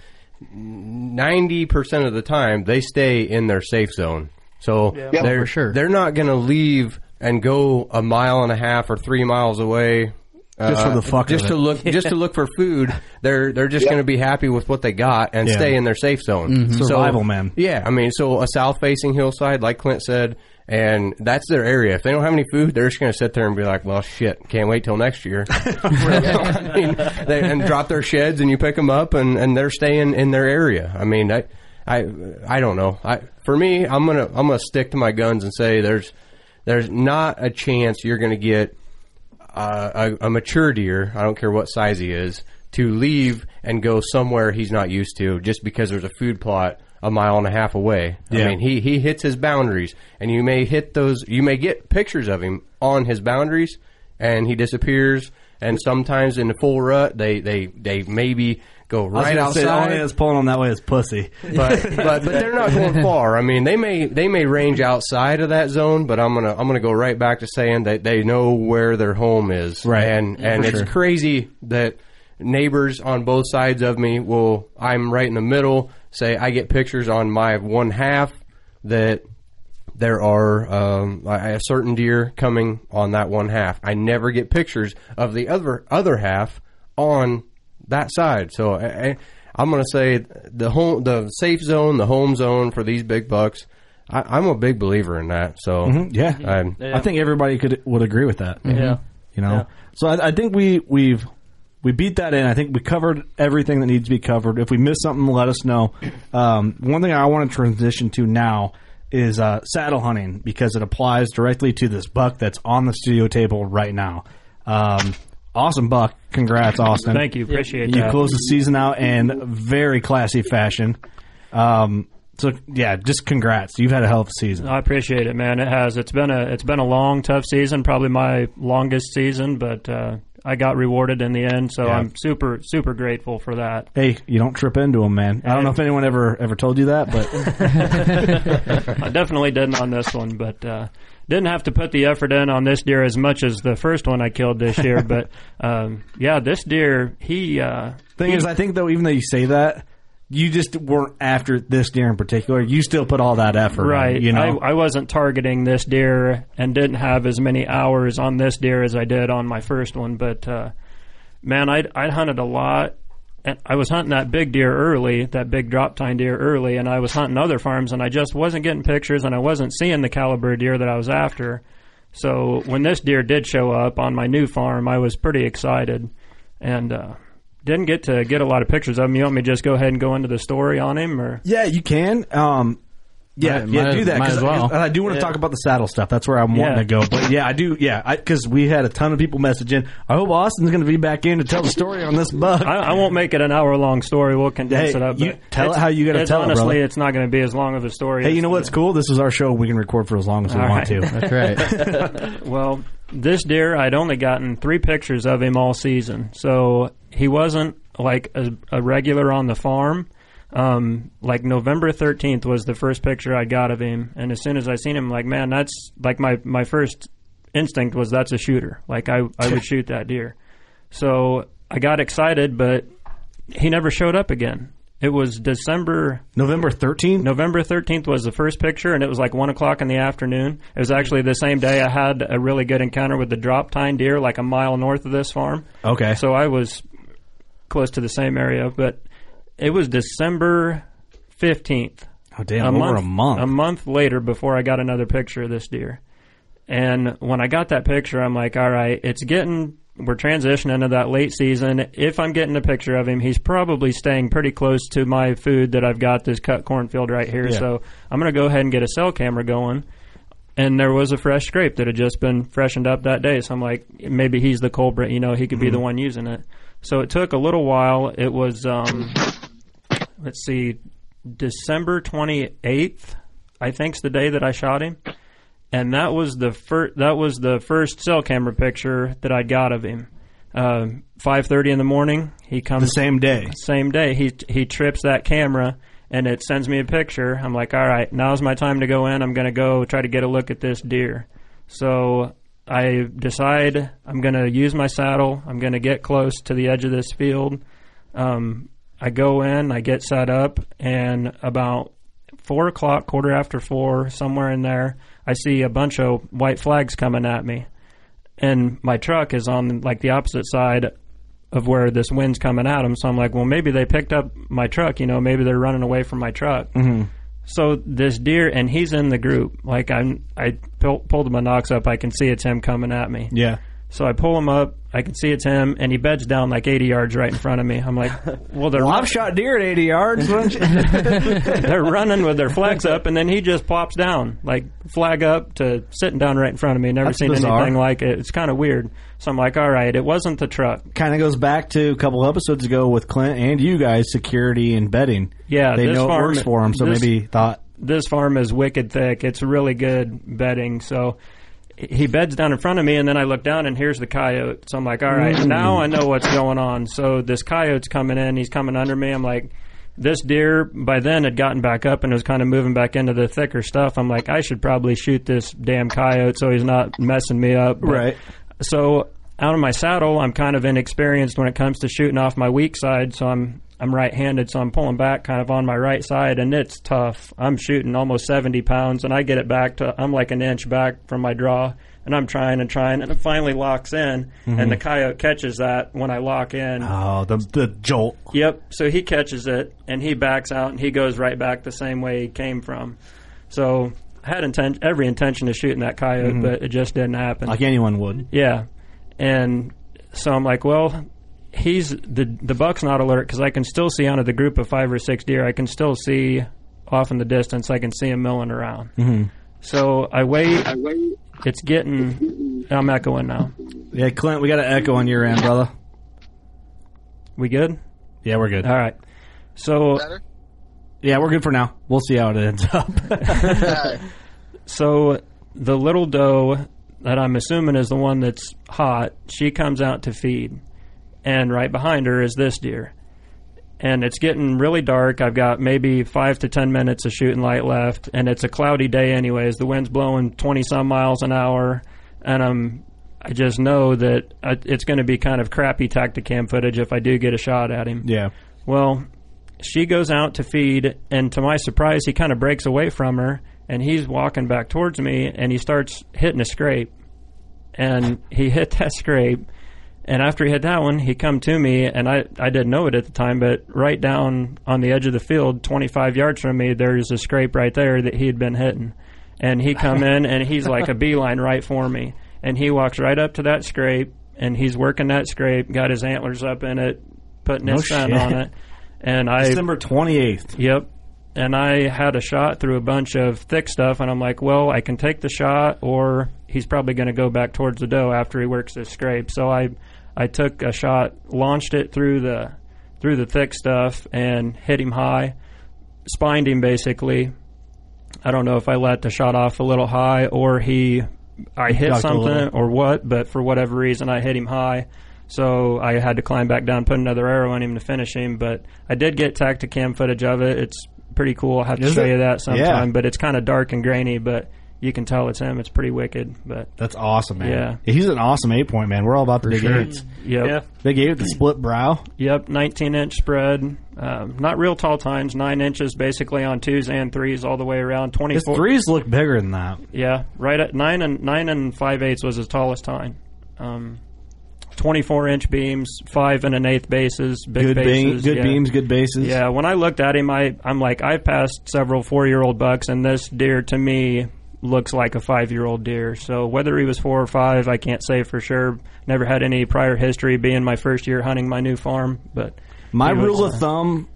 ninety percent of the time they stay in their safe zone. So Yeah. Yeah, they're for sure. they're not going to leave and go a mile and a half or three miles away. uh, Just for the fuck of just it. to look, just to look for food. They're they're just going to be happy with what they got and Yeah. stay in their safe zone. Mhm. So- Survival, man. Yeah, I mean, so a south facing hillside, like Clint said, and that's their area. If they don't have any food, they're just going to sit there and be like, "Well, shit, can't wait till next year." I mean, they, and drop their sheds, and you pick them up, and, and they're staying in their area. I mean, I, I, I don't know. I, for me, I'm gonna I'm gonna stick to my guns and say there's there's not a chance you're going to get uh, a, a mature deer. I don't care what size he is to leave and go somewhere he's not used to just because there's a food plot a mile and a half away. Yeah. I mean, he he hits his boundaries, and you may hit those. You may get pictures of him on his boundaries, and he disappears. And sometimes in the full rut, they they they maybe go I was right gonna say, the only outside. thing that's pulling them that way is pussy. but but but they're not going far. I mean, they may they may range outside of that zone, but I'm gonna I'm gonna go right back to saying that they know where their home is, Right. And Yeah, and for it's sure. crazy that neighbors on both sides of me will I'm right in the middle. Say I get pictures on my one half that there are um, a a certain deer coming on that one half. I never get pictures of the other other half on that side. So I, I, I'm going to say the home, the safe zone, the home zone for these big bucks. I, I'm a big believer in that. So Mhm, yeah, I'm, I think everybody could would agree with that. Yeah. you know. Yeah. So I, I think we we've we beat that in. I think we covered everything that needs to be covered. If we missed something, let us know. Um, one thing I want to transition to now is uh, saddle hunting because it applies directly to this buck that's on the studio table right now. Um, awesome buck! Congrats, Austin. Thank you. Appreciate You that. closed the season out in very classy fashion. Um, so yeah, just congrats. You've had a hell of a season. I appreciate it, man. It has. It's been a it's been a long, tough season. Probably my longest season, but uh, I got rewarded in the end. So Yeah. I'm super super grateful for that. Hey, you don't trip into them, man. I don't know if anyone ever ever told you that, but I definitely didn't on this one, but uh, didn't have to put the effort in on this deer as much as the first one I killed this year. but um, yeah, this deer, he. Uh, thing he- is, I think though, even though you say that, you just weren't after this deer in particular. You still put all that effort, in, Right. you know, I, I wasn't targeting this deer and didn't have as many hours on this deer as I did on my first one. But uh, man, I'd, I'd hunted a lot. I was hunting that big deer early, that big drop tine deer early, and I was hunting other farms, and I just wasn't getting pictures, and I wasn't seeing the caliber deer that I was after. So when this deer did show up on my new farm, I was pretty excited, and uh, didn't get to get a lot of pictures of him. You want me to just go ahead and go into the story on him, or yeah, you can. Um, yeah, Might- yeah, might- do that. might 'cause as well. I, I do want to talk about the saddle stuff. That's where I'm wanting to go. But yeah, I do. Yeah, because we had a ton of people messaging. I hope Austin's going to be back in to tell the story on this buck. I, I won't make it an hour long story. We'll condense Hey, it up. you but tell it how you gotta it's tell it, Honestly, brother. it's not going to be as long of a story. hey, as you know what's cool? This is our show. We can record for as long as we All want right. to. That's right. Well, this deer, I'd only gotten three pictures of him all season, so he wasn't like a, a regular on the farm. Um, like November thirteenth was the first picture I got of him, and as soon as I seen him, like man, that's like my my first instinct was that's a shooter. Like I I would shoot that deer. So I got excited, but he never showed up again. It was December November 13th. November 13th was the first picture, and it was like 1 o'clock in the afternoon. It was actually the same day I had a really good encounter with the drop tine deer, like a mile north of this farm. Okay. So I was close to the same area, but it was December 15th. Oh damn! over a month. A month later before I got another picture of this deer. And when I got that picture, I'm like, all right, it's getting, we're transitioning into that late season. If I'm getting a picture of him, he's probably staying pretty close to my food that I've got this cut cornfield right here. Yeah. So I'm going to go ahead and get a cell camera going. And there was a fresh scrape that had just been freshened up that day. So I'm like, maybe he's the culprit, you know, he could be the one using it. So it took a little while. It was, um, let's see, December 28th, I think's the day that I shot him. And that was the first. That was the first cell camera picture that I got of him. Uh, Five thirty in the morning, he comes the same day. same day. He he trips that camera and it sends me a picture. I'm like, all right, now's my time to go in. I'm going to go try to get a look at this deer. So I decide I'm going to use my saddle. I'm going to get close to the edge of this field. Um, I go in, I get set up, and about four o'clock, quarter after four, somewhere in there, I see a bunch of white flags coming at me. And my truck is on like the opposite side of where this wind's coming at them. So I'm like, well, maybe they picked up my truck. You know, maybe they're running away from my truck. Mm-hmm. So this deer, and he's in the group. Like I'm, I pull, pulled the monox up. I can see it's him coming at me. Yeah. So I pull him up. I can see it's him, and he beds down like 80 yards right in front of me. I'm like, well, they're I've shot deer at 80 yards. they're running with their flags up, and then he just plops down, like flag up to sitting down right in front of me. Never That's seen bizarre. anything like it. It's kind of weird. So I'm like, all right, it wasn't the truck. kind of goes back to a couple episodes ago with Clint and you guys, security and bedding. Yeah, they this know it works for them, so this- maybe thought This farm is wicked thick. It's really good bedding. So he beds down in front of me, and then I look down, and here's the coyote. So I'm like, all right, mm. now I know what's going on. So this coyote's coming in. He's coming under me. I'm like, this deer by then had gotten back up and was kind of moving back into the thicker stuff. I'm like, I should probably shoot this damn coyote so he's not messing me up. But- Right. So out of my saddle, I'm kind of inexperienced when it comes to shooting off my weak side. So I'm I'm right-handed, so I'm pulling back kind of on my right side, and it's tough. I'm shooting almost 70 pounds, and I get it back to I'm like an inch back from my draw, and I'm trying and trying, and it finally locks in, Mhm. and the coyote catches that when I lock in. Oh, the the jolt. Yep. So he catches it and he backs out and he goes right back the same way he came from. So I had inten- every intention of shooting that coyote, Mhm. but it just didn't happen. Like anyone would. Yeah. And so I'm like, well, he's the the buck's not alert because I can still see out of the group of five or six deer. I can still see off in the distance. I can see him milling around. Mhm. So I wait. It's getting. I'm echoing now. Yeah, Clint, we got an echo on your end, brother. We good? Yeah, we're good. All right. So Yeah, we're good for now. We'll see how it ends up. So the little doe that I'm assuming is the one that's hot, she comes out to feed. And right behind her is this deer. And it's getting really dark. I've got maybe five to ten minutes of shooting light left, and it's a cloudy day anyways. The wind's blowing twenty some miles an hour, and I'm I just know that I- it's going to be kind of crappy Tactacam footage if I do get a shot at him. Yeah. Well, she goes out to feed, and to my surprise, he kind of breaks away from her, and he's walking back towards me, and he starts hitting a scrape, and he hit that scrape, and after he hit that one, he come to me, and I I didn't know it at the time, but right down on the edge of the field, 25 yards from me, there's a scrape right there that he had been hitting, and he come in, and he's like a beeline right for me, and he walks right up to that scrape, and he's working that scrape, got his antlers up in it, putting No his scent shit. on it, and I December 28th. Yep. And I had a shot through a bunch of thick stuff, and I'm like, well, I can take the shot, or he's probably going to go back towards the doe after he works this scrape. So I, I took a shot, launched it through the, through the thick stuff, and hit him high, spined him basically. I don't know if I let the shot off a little high, or he, I hit Ducked something, or what. But for whatever reason, I hit him high. So I had to climb back down, put another arrow in him to finish him. But I did get Tactacam footage of it. It's pretty cool. I'll have to show it? you that sometime. Yeah. But it's kind of dark and grainy, but you can tell it's him. It's pretty wicked. But That's awesome, man. Yeah. He's an awesome eight point, man. We're all about the big sure. eights. Yep. Big eight with the split brow. Yep, 19 inch spread. Um, not real tall tines, nine inches basically on twos and threes all the way around. His threes look bigger than that. Yeah, right at nine and nine and five eighths was his tallest tine. Um, 24 inch beams, five and an eighth bases, big Good beam- bases. good yeah. beams, good bases. Yeah, when I looked at him, I I'm like I've passed several four year old bucks, and this deer to me looks like a five year old deer. So whether he was four or five, I can't say for sure. Never had any prior history, being my first year hunting my new farm, but My was, rule uh, of thumb,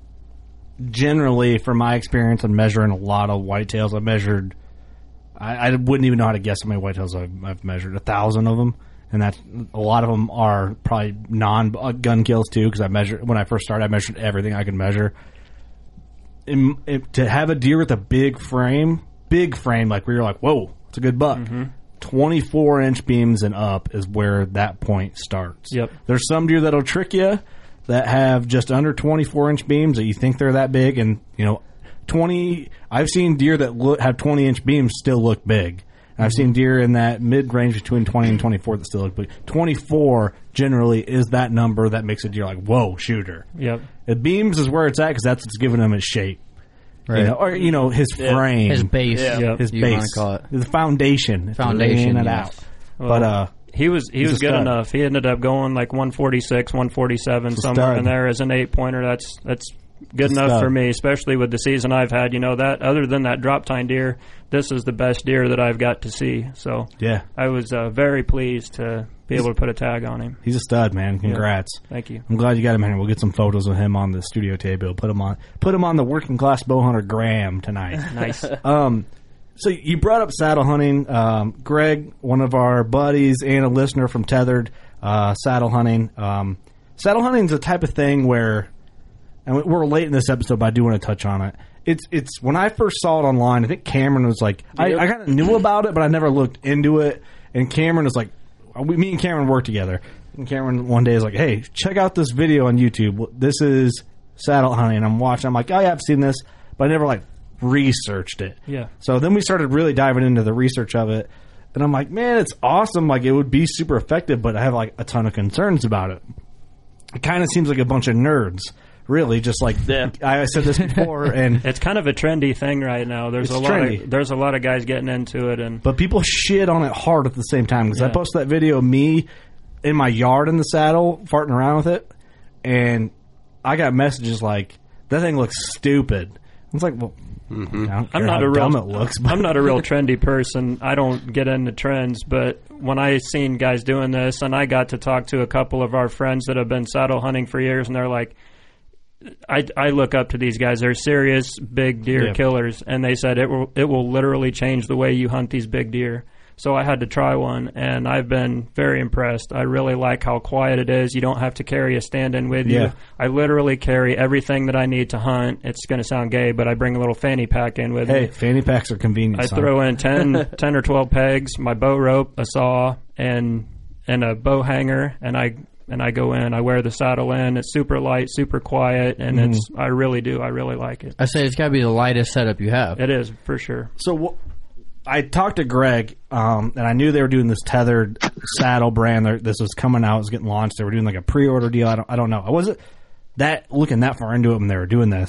generally, from my experience on measuring a lot of whitetails, I measured. I, I wouldn't even know how to guess how many whitetails I've, I've measured. A thousand of them, and that's a lot of them are probably non uh, gun kills too. Because I measured when I first started, I measured everything I could measure. In, it, to have a deer with a big frame, big frame, like where you're like, whoa, it's a good buck. Mm-hmm. 24 inch beams and up is where that point starts. Yep. There's some deer that'll trick you that have just under 24 inch beams that you think they're that big, and you know, 20. I've seen deer that look, have 20 inch beams still look big. And I've seen deer in that mid range between 20 and 24 that still look big. 24 generally is that number that makes a deer like, whoa, shooter. Yep. The beams is where it's at because that's what's giving them its shape. You know, or you know his Yeah. frame, His base, Yeah. Yep. his you base, call it. the foundation, Foundation, laying it yes. out. Well, but uh, he was he was good stud. enough. He ended up going like 146, 147 He's somewhere in there as an eight pointer. That's that's good He's enough stud. for me, especially with the season I've had. You know that other than that drop tine deer, this is the best deer that I've got to see. So Yeah. I was uh, very pleased to be able to put a tag on him. He's a stud, man. Congrats. Thank you. I'm glad you got him in here. We'll get some photos of him on the studio table. Put him on put him on the working class bow hunter gram tonight. Nice. um so you brought up saddle hunting. Um, Greg, one of our buddies and a listener from Tethered, uh, saddle hunting. Um, saddle hunting is a type of thing where, and we're late in this episode, but I do want to touch on it. It's it's when I first saw it online. I think Cameron was like, I, Yep. I kind of knew about it, but I never looked into it. And Cameron is like, Uh, we, me and Cameron work together. And Cameron one day is like, hey, check out this video on YouTube. This is saddle hunting. And I'm watching. I'm like, oh yeah, I've seen this, but I never like researched it. Yeah. So then we started really diving into the research of it. And I'm like, man, it's awesome. Like it would be super effective, but I have like a ton of concerns about it. It kind of seems like a bunch of nerds. Really, just like that. I said this before, and it's kind of a trendy thing right now. There's It's a lot trendy. of there's a lot of guys getting into it, and but people shit on it hard at the same time because I Yeah. posted that video of me in my yard in the saddle farting around with it, and I got messages like that thing looks stupid. I was like, well, mm-hmm. I'm not a real it looks. But I'm not a real trendy person. I don't get into trends, but when I seen guys doing this, and I got to talk to a couple of our friends that have been saddle hunting for years, and they're like, I, I look up to these guys. They're serious big deer Yeah. killers, and they said it will it will literally change the way you hunt these big deer. So I had to try one, and I've been very impressed. I really like how quiet it is. You don't have to carry a stand-in with you. I literally carry everything that I need to hunt. It's going to sound gay, but I bring a little fanny pack in with hey, me. fanny packs are convenient. I son. throw in 10, 10 or twelve pegs, my bow rope, a saw, and and a bow hanger, and I and I go in. I wear the saddle in. It's super light, super quiet, and Mhm. it's I really do. I really like it. I say it's got to be the lightest setup you have. It is for sure. So wh- I talked to Greg, um, and I knew they were doing this tethered saddle brand. They're- This was coming out, it was getting launched. They were doing like a pre-order deal. I don't, I don't know. I wasn't that looking that far into it when they were doing this.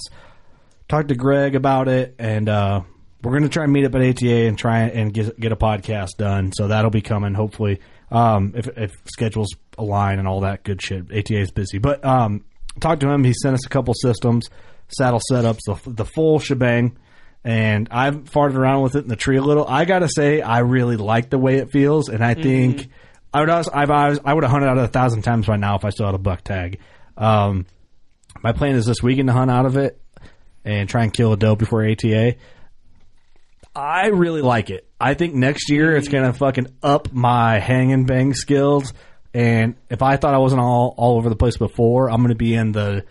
Talked to Greg about it, and uh, we're going to try and meet up at ATA and try and get get a podcast done. So that'll be coming hopefully um, if, if schedules align and all that good shit. ATA is busy, but um, talked to him. He sent us a couple systems, saddle setups, the, the full shebang and I've farted around with it in the tree a little. I gotta say, I really like the way it feels, and I think I would also, I've, I, would have hunted out of it a thousand times by now if I still had a buck tag. Um, my plan is this weekend to hunt out of it and try and kill a doe before ATA. I really like it. I think next year it's gonna fucking up my hang and bang skills. And if I thought I wasn't all all over the place before, I'm gonna be in the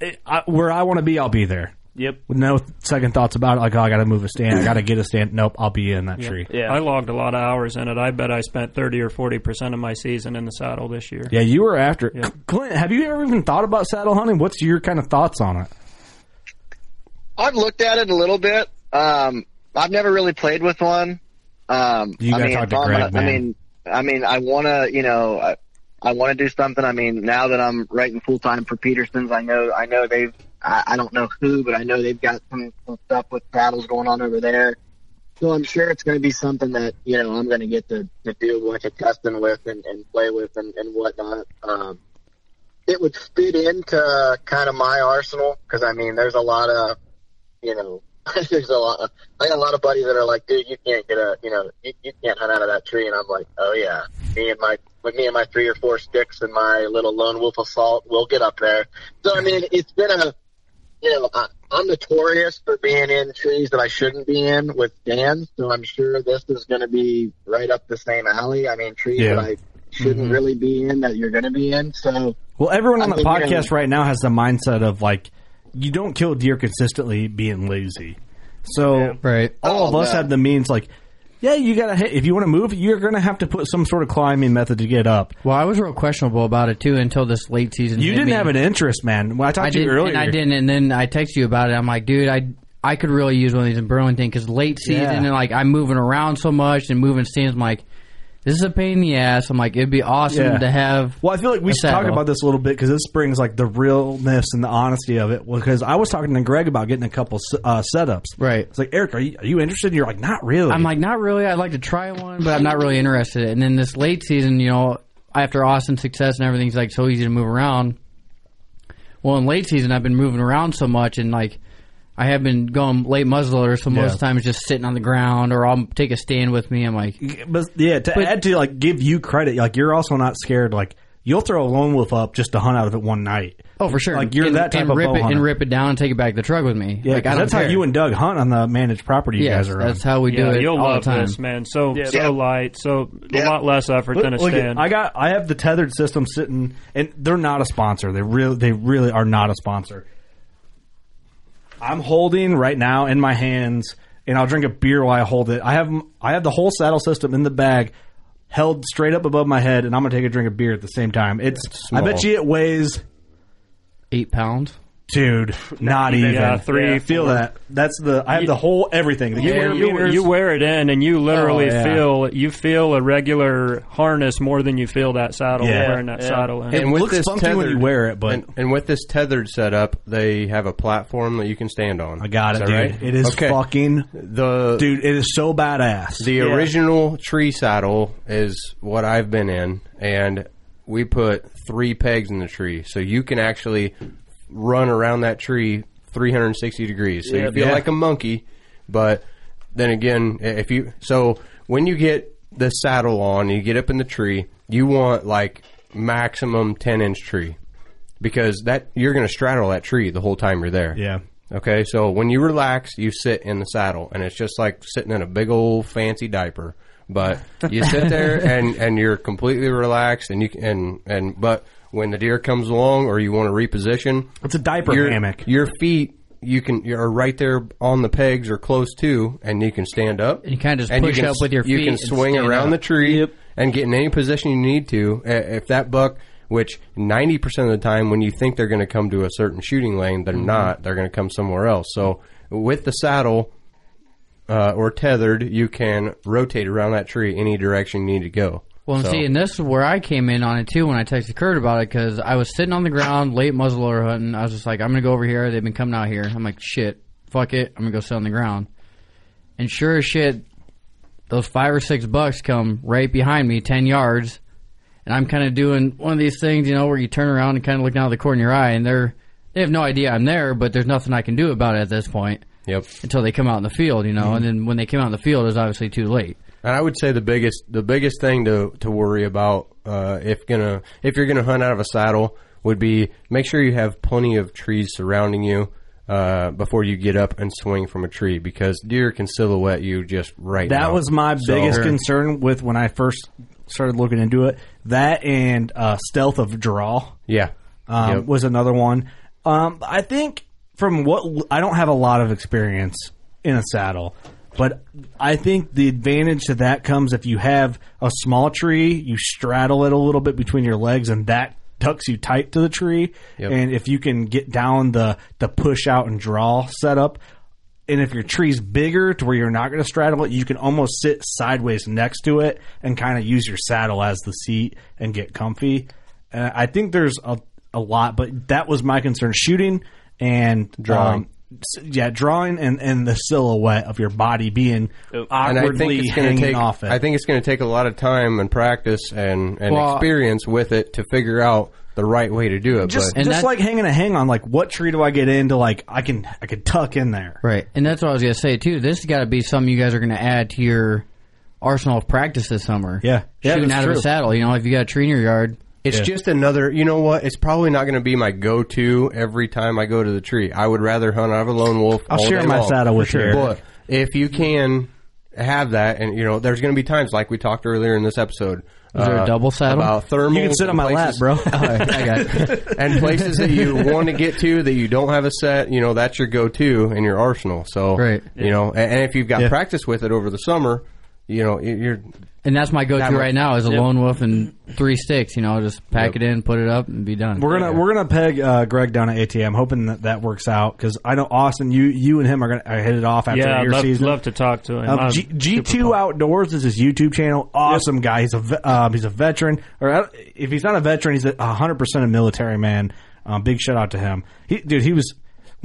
it, I, where I want to be. I'll be there. Yep. With no second thoughts about it. Like, oh, I got to move a stand. I got to get a stand. Nope, I'll be in that Yeah. tree. I logged a lot of hours in it. I bet I spent thirty or forty percent of my season in the saddle this year. Yeah, you were after it. Clint, have you ever even thought about saddle hunting? What's your kind of thoughts on it? I've looked at it a little bit. Um, I've never really played with one. Um, You I gotta mean, talk to Greg, man. I mean, I mean, I want to, you know, I, I want to do something. I mean, now that I'm writing full time for Petersen's, I know, I know they've, I, I don't know who, but I know they've got some, some stuff with paddles going on over there. So I'm sure it's going to be something that you know I'm going to get to, to do a bunch of testing with and, and play with and, and whatnot. Um, it would fit into kind of my arsenal because I mean, there's a lot of you know, there's a lot. Of, I got a lot of buddies that are like, dude, you can't get a, you know, you, you can't hunt out of that tree, and I'm like, oh yeah, me and my with me and my three or four sticks and my little lone wolf assault, we'll get up there. So I mean, it's been a, you know, I, I'm notorious for being in trees that I shouldn't be in with Dan. so I'm sure this is going to be right up the same alley. I mean, trees Yeah. that I shouldn't Mhm. really be in that you're going to be in. So Well, everyone on I the you know- podcast right now has the mindset of like, you don't kill deer consistently being lazy. So right. all of Oh, us have the means like, yeah, you gotta hit, if you want to move, you're gonna have to put some sort of climbing method to get up. Well, I was real questionable about it too until this late season. You didn't me. have an interest, man. When I talked I to you earlier, and I didn't, and then I texted you about it. I'm like, dude, I I could really use one of these in Burlington because late season Yeah. and like I'm moving around so much and moving stands. I'm like, this is a pain in the ass. I'm like, it'd be awesome Yeah. to have. Well, I feel like we should talk saddle. about this a little bit because this brings like the realness and the honesty of it. Because I was talking to Greg about getting a couple uh, setups. Right. It's like Eric, are you are you interested? And you're like, not really. I'm like, not really. I'd like to try one, but I'm not really interested. And then this late season, you know, after Austin's success and everything's like so easy to move around. Well, in late season, I've been moving around so much, and like I have been going late muzzleloader, so most Yeah. times just sitting on the ground, or I'll take a stand with me. I'm like, but yeah, to But- add to like give you credit, like you're also not scared. Like you'll throw a lone wolf up just to hunt out of it one night. oh, for sure, Like you're and, that type and of rip bow it hunter. and rip it down and take it back to the truck with me. Yeah, like, 'cause I don't that's how care. you and Doug hunt on the managed property you Yes, guys are on. that's how we do yeah, it you'll all love the time. this, man. So Yeah. so Yeah. light, so Yeah. a lot less effort than a Look- look at- stand. I got I have the tethered system sitting, and they're not a sponsor. They really they really are not a sponsor. I'm holding right now in my hands, and I'll drink a beer while I hold it. I have I have the whole saddle system in the bag, held straight up above my head, and I'm gonna take a drink of beer at the same time. It's. I bet you it weighs, Eight pounds. Dude, not even. even. Yeah, three, Feel that? That's the. I have the whole everything. The You, gear you, you wear it in, and you literally Oh, yeah. feel you feel a regular harness more than you feel that saddle Yeah. wearing that Yeah. saddle in. It looks funky when you wear it, but- and, and with this tethered setup, they have a platform that you can stand on. I got it, dude. right? It is Okay. fucking the dude. It is so badass. The original tree saddle is what I've been in, and we put three pegs in the tree, so you can actually run around that tree 360 degrees. So you feel Yeah. like a monkey, but then again, if you so when you get the saddle on, you get up in the tree, you want like maximum 10 inch tree because that you're going to straddle that tree the whole time you're there. Yeah. Okay, so when you relax, you sit in the saddle, and it's just like sitting in a big old fancy diaper. But you sit there and, and you're completely relaxed, and you can- and and but when the deer comes along or you want to reposition, It's a diaper your, hammock. Your feet you can you're right there on the pegs or close to, and you can stand up. And you kinda just push can, up with your You can swing around up. the tree and get in any position you need to. If that buck, which ninety percent of the time, when you think they're going to come to a certain shooting lane, they're Mm-hmm. not. They're going to come somewhere else. So with the saddle uh, or Tethrd, you can rotate around that tree any direction you need to go. Well, and So- see, and this is where I came in on it too when I texted Kurt about it because I was sitting on the ground late muzzleloader hunting. I was just like, I'm gonna go over here. They've been coming out here. I'm like, shit, fuck it. I'm gonna go sit on the ground. And sure as shit, those five or six bucks come right behind me, ten yards, and I'm kind of doing one of these things, you know, where you turn around and kind of look down the corner of your eye, and they're they have no idea I'm there, but there's nothing I can do about it at this point. Yep. Until they come out in the field, you know, Mhm. and then when they came out in the field, it was obviously too late. And I would say the biggest the biggest thing to to worry about uh, if gonna if you're gonna hunt out of a saddle would be make sure you have plenty of trees surrounding you uh, before you get up and swing from a tree because deer can silhouette you just right. That now. was my So- biggest concern with when I first started looking into it. That and uh, stealth of draw. Yeah. um, Yep. was another one. Um, I think from what I don't have a lot of experience in a saddle, but I think the advantage to that comes if you have a small tree, you straddle it a little bit between your legs, and that tucks you tight to the tree. Yep. And if you can get down the the push out and draw setup. And if your tree's bigger to where you're not going to straddle it, you can almost sit sideways next to it and kind of use your saddle as the seat and get comfy. Uh, I think there's a, a lot, but that was my concern: shooting and Drawing. um, yeah, drawing and, and the silhouette of your body being oh, and I think awkwardly it's going hanging to take. off it. I think it's going to take a lot of time and practice and, and Well- experience with it to figure out the right way to do it. just but just like hanging a hang on, like what tree do I get into? Like I can I can tuck in there. Right, and that's what I was gonna say too. This has got to be something you guys are gonna add to your arsenal of practice this summer. Yeah. Yeah, shooting that's out of true. a saddle. You know, if you got a tree in your yard, It's just another. You know what? It's probably not going to be my go-to every time I go to the tree. I would rather hunt out of a lone wolf. I'll share my long. saddle with you. But if you can have that, and you know, there's going to be times like we talked earlier in this episode. Is there a uh, double saddle? About thermals. You can sit on my lap, bro. I got it. and places that you want to get to that you don't have a set, you know, that's your go-to in your arsenal. So, Right. you know, and, and if you've got Yeah. practice with it over the summer, you know, you- you're and that's my go-to right now is a Yep. lone wolf and three sticks. You know, just pack Yep. it in, put it up, and be done. We're gonna we're gonna peg uh, Greg down at ATA, hoping that that works out because I know Austin, you you and him are gonna hit it off after yeah, your love, season. love to talk to him. Um, G, super G2. Outdoors is his YouTube channel. Awesome guy. He's a um, he's a veteran, or uh, if he's not a veteran, he's a hundred percent a military man. Um, big shout out to him. He, dude, he was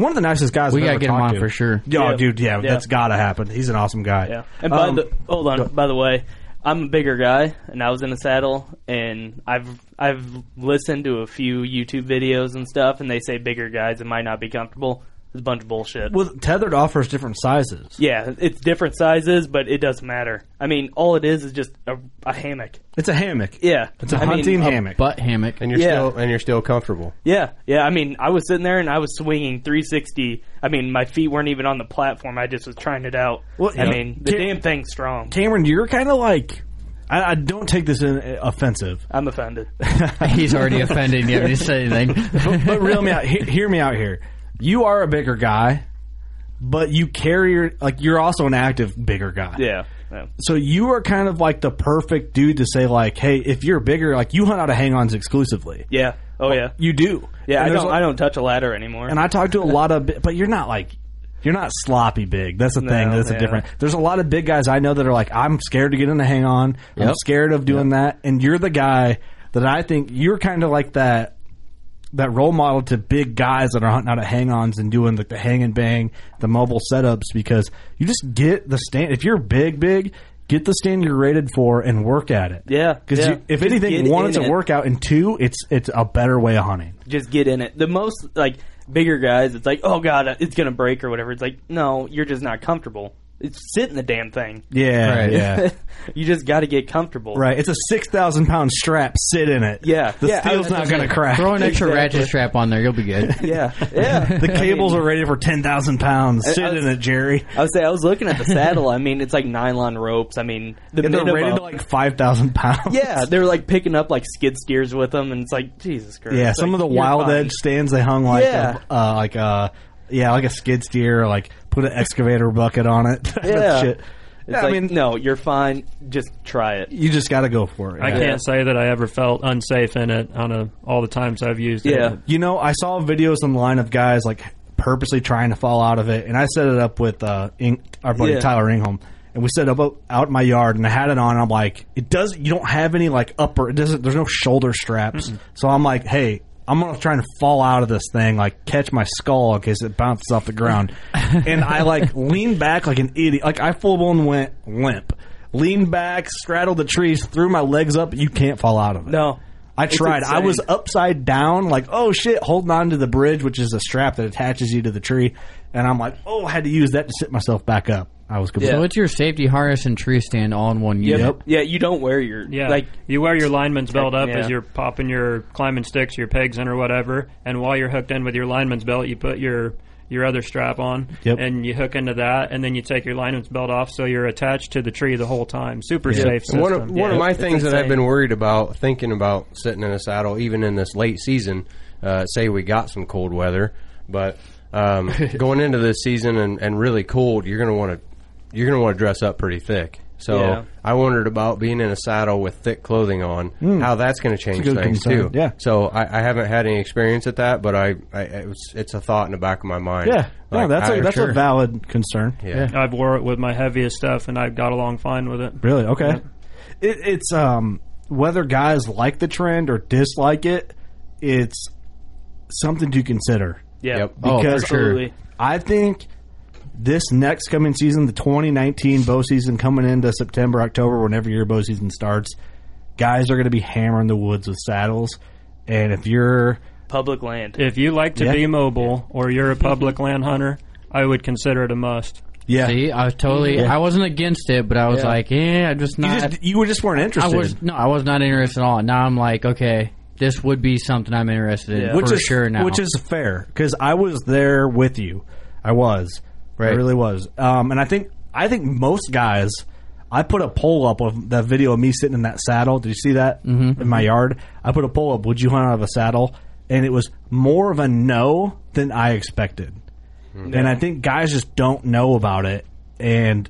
one of the nicest guys. We I've gotta ever get him talked on to. for sure. Yeah, Yeah. dude, yeah, Yeah. that's gotta happen. He's an awesome guy. Yeah. And by Um, the hold on, by the way, I'm a bigger guy, and I was in a saddle, and I've I've listened to a few YouTube videos and stuff, and they say bigger guys it might not be comfortable. It's a bunch of bullshit. well, Tethrd offers different sizes. yeah, it's different sizes, but it doesn't matter. I mean, all it is is just a, a hammock. It's a hammock. Yeah, It's a I mean, hunting a hammock. Butt hammock. and you're Yeah. still and you're still comfortable. Yeah, yeah. I mean, I was sitting there and I was swinging 360. I mean, my feet weren't even on the platform. I just was trying it out. Well, I yeah. mean, the Ca- damn thing's strong. Cameron, you're kind of like. I, I don't take this in uh, offensive, I'm offended. He's already offended. You haven't said anything. but, but reel me out. He, hear me out here. You are a bigger guy, but you carry your like you're also an active bigger guy. Yeah. Yeah. So you are kind of like the perfect dude to say like, hey, if you're bigger, like you hunt out of hang-ons exclusively. Yeah. Oh yeah. You do. Yeah. And I don't. a- I don't touch a ladder anymore. And I talk to a lot of, but you're not like, you're not sloppy big. That's the thing. No, That's a different. There's a lot of big guys I know that are like, I'm scared to get in the hang on. I'm scared of doing that. And you're the guy that I think you're kind of like that. That role model to big guys that are hunting out of hang-ons and doing like the hang and bang, the mobile setups because you just get the stand. If you're big, big, get the stand you're rated for and work at it. Yeah, because yeah. if Just anything, one, it's a it. workout, and two, it's it's a better way of hunting. just get in it. The most like bigger guys, it's like, oh god, it's gonna break or whatever. It's like, no, you're just not comfortable. It's sit in the damn thing. Yeah, Right. yeah. you just got to get comfortable. Right, it's a six thousand pound strap. Sit in it. Yeah, the yeah, steel's was not gonna going to say, crack. Throw an extra Exactly. ratchet strap on there, you'll be good. Yeah, yeah. the cables are rated for ten thousand pounds. Sit was- in it, Jerry. I would say I was looking at the saddle. I mean, it's like nylon ropes. I mean, the And they're rated to like five thousand pounds. yeah, they're like picking up like skid steers with them, and it's like Jesus Christ. yeah. It's Some like, of the wild fine. edge stands they hung like Yeah. a, uh, like uh yeah like a skid steer, or like put an excavator bucket on it. type of Yeah. shit. It's Yeah, like, I mean, no, you're fine. Just try it. you just got to go for it. I yeah. can't say that I ever felt unsafe in it on a, all the times I've used Yeah. it. You know, I saw videos online of guys like purposely trying to fall out of it, and I set it up with uh, Ing- our buddy Yeah. Tyler Ingholm, and we set it up out in my yard, and I had it on. And I'm like, it does. You don't have any like upper. It doesn't. There's no shoulder straps, so I'm like, hey. I'm gonna try and fall out of this thing, like catch my skull in case it bounces off the ground. and I like leaned back like an idiot. Like I full blown went limp. Leaned back, straddled the trees, threw my legs up. You can't fall out of it. No, I tried. I was upside down, like, oh shit, holding on to the bridge, which is a strap that attaches you to the tree. And I'm like, oh, I had to use that to sit myself back up. I was completely. So it's your safety harness and tree stand all in one unit. Yep. Yeah, you don't wear your Yeah, like you wear your lineman's belt up Yeah. as you're popping your climbing sticks, your pegs in or whatever, and while you're hooked in with your lineman's belt, you put your your other strap on, Yep. and you hook into that, and then you take your lineman's belt off, so you're attached to the tree the whole time. Super safe system. One of, one of my It's things that I've been worried about, thinking about sitting in a saddle, even in this late season, uh, say we got some cold weather, but um, going into this season and, and really cold, you're going to want to you're going to want to dress up pretty thick. So Yeah. I wondered about being in a saddle with thick clothing on, how that's going to change things concern. too. Yeah. So I, I haven't had any experience at that, but I, I it was, it's a thought in the back of my mind. yeah, no, that's I- a that's a valid concern. yeah. I've wore it with my heaviest stuff, and I've got along fine with it. Really? Okay. It, it's um whether guys like the trend or dislike it, it's something to consider. yeah. Yep. Oh, Because for sure. I think this next coming season, the 2019 bow season coming into September, October, whenever your bow season starts, guys are going to be hammering the woods with saddles. And if you're Public land. If you like to Yeah. be mobile or you're a public land hunter, I would consider it a must. yeah, See, I was totally. Yeah. I wasn't against it, but I was Yeah. like, yeah, I'm just you not. just you were just weren't I interested. was no, I was not interested at all. Now I'm like, okay, this would be something I'm interested in which for is sure now. which is fair because I was there with you. I was, I Right. really was. Um, and I think I think most guys. I put a poll up of that video of me sitting in that saddle. Did you see that Mm-hmm. in my yard? I put a poll up. Would you hunt out of a saddle? And it was more of a no than I expected. And I think guys just don't know about it. And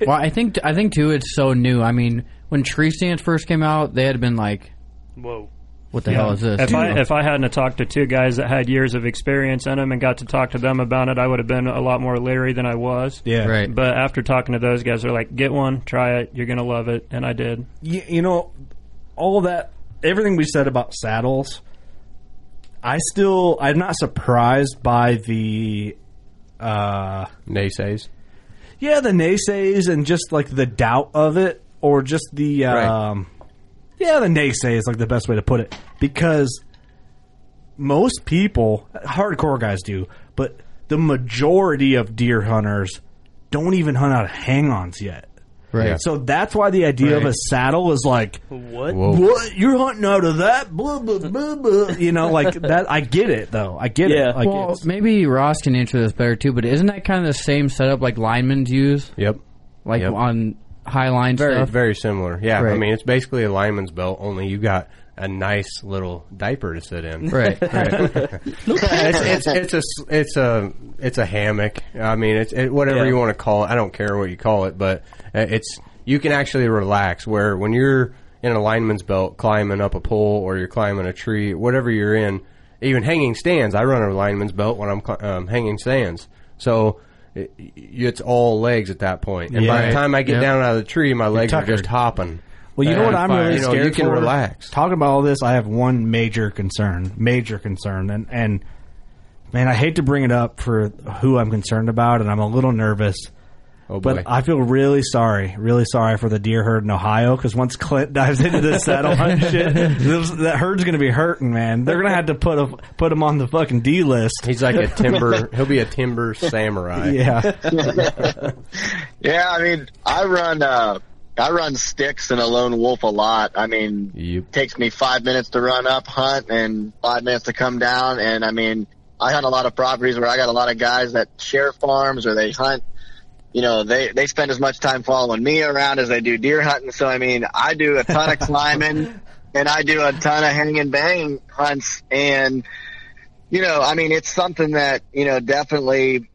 well, I think I think too, it's so new. I mean, when tree stands first came out, they had been like, Whoa. What the hell is this? If I if I hadn't have talked to two guys that had years of experience in them and got to talk to them about it, I would have been a lot more leery than I was. yeah, right. But after talking to those guys, they're like, "Get one, try it. You're gonna love it," and I did. you, you know, all that, everything we said about saddles, I still, I'm not surprised by the, uh, Naysays. yeah, the naysays and just like the doubt of it, or just the, Right. Yeah, the naysay is like the best way to put it because most people, hardcore guys do, but the majority of deer hunters don't even hunt out of hang-ons yet. right. So that's why the idea of a saddle is like, What? Whoa. what you're hunting out of that? Blah blah blah blah. You know, like that. I get it though. I get Yeah. it. Like well, it's, maybe Ross can answer this better too. But isn't that kind of the same setup like linemen use, Yep. like Yep. on high line Very, stuff? very similar. Yeah, I mean it's basically a lineman's belt, only you got a nice little diaper to sit in. Right, right. it's, it's it's a s- it's a it's a hammock. I mean it's it, whatever Yeah. you want to call it. I don't care what you call it, but uh, it's you can actually relax. Where when you're in a lineman's belt climbing up a pole or you're climbing a tree, whatever you're in, even hanging stands. I run a lineman's belt when I'm um, hanging stands, so. It, it's all legs at that point, and by the time I get Yep. down out of the tree, my legs are just hopping. Well, you know what I'm And, really you know, scared You can for? relax. Talking about all this, I have one major concern, major concern, and and man, I hate to bring it up for who I'm concerned about, and I'm a little nervous. Oh. But I feel really sorry, really sorry for the deer herd in Ohio because once Clint dives into this saddle hunt shit, this, that herd's going to be hurting, man. They're going to have to put a, put him on the fucking D list. He's like a timber. he'll be a timber samurai. Yeah. Yeah, I mean, I run uh I run sticks and a lone wolf a lot. I mean, Yep. takes me five minutes to run up, hunt, and five minutes to come down. And I mean, I hunt a lot of properties where I got a lot of guys that share farms or they hunt. You know, they they spend as much time following me around as they do deer hunting. So I mean, I do a ton of climbing and I do a ton of hang and bang hunts. And you know, I mean, it's something that you know definitely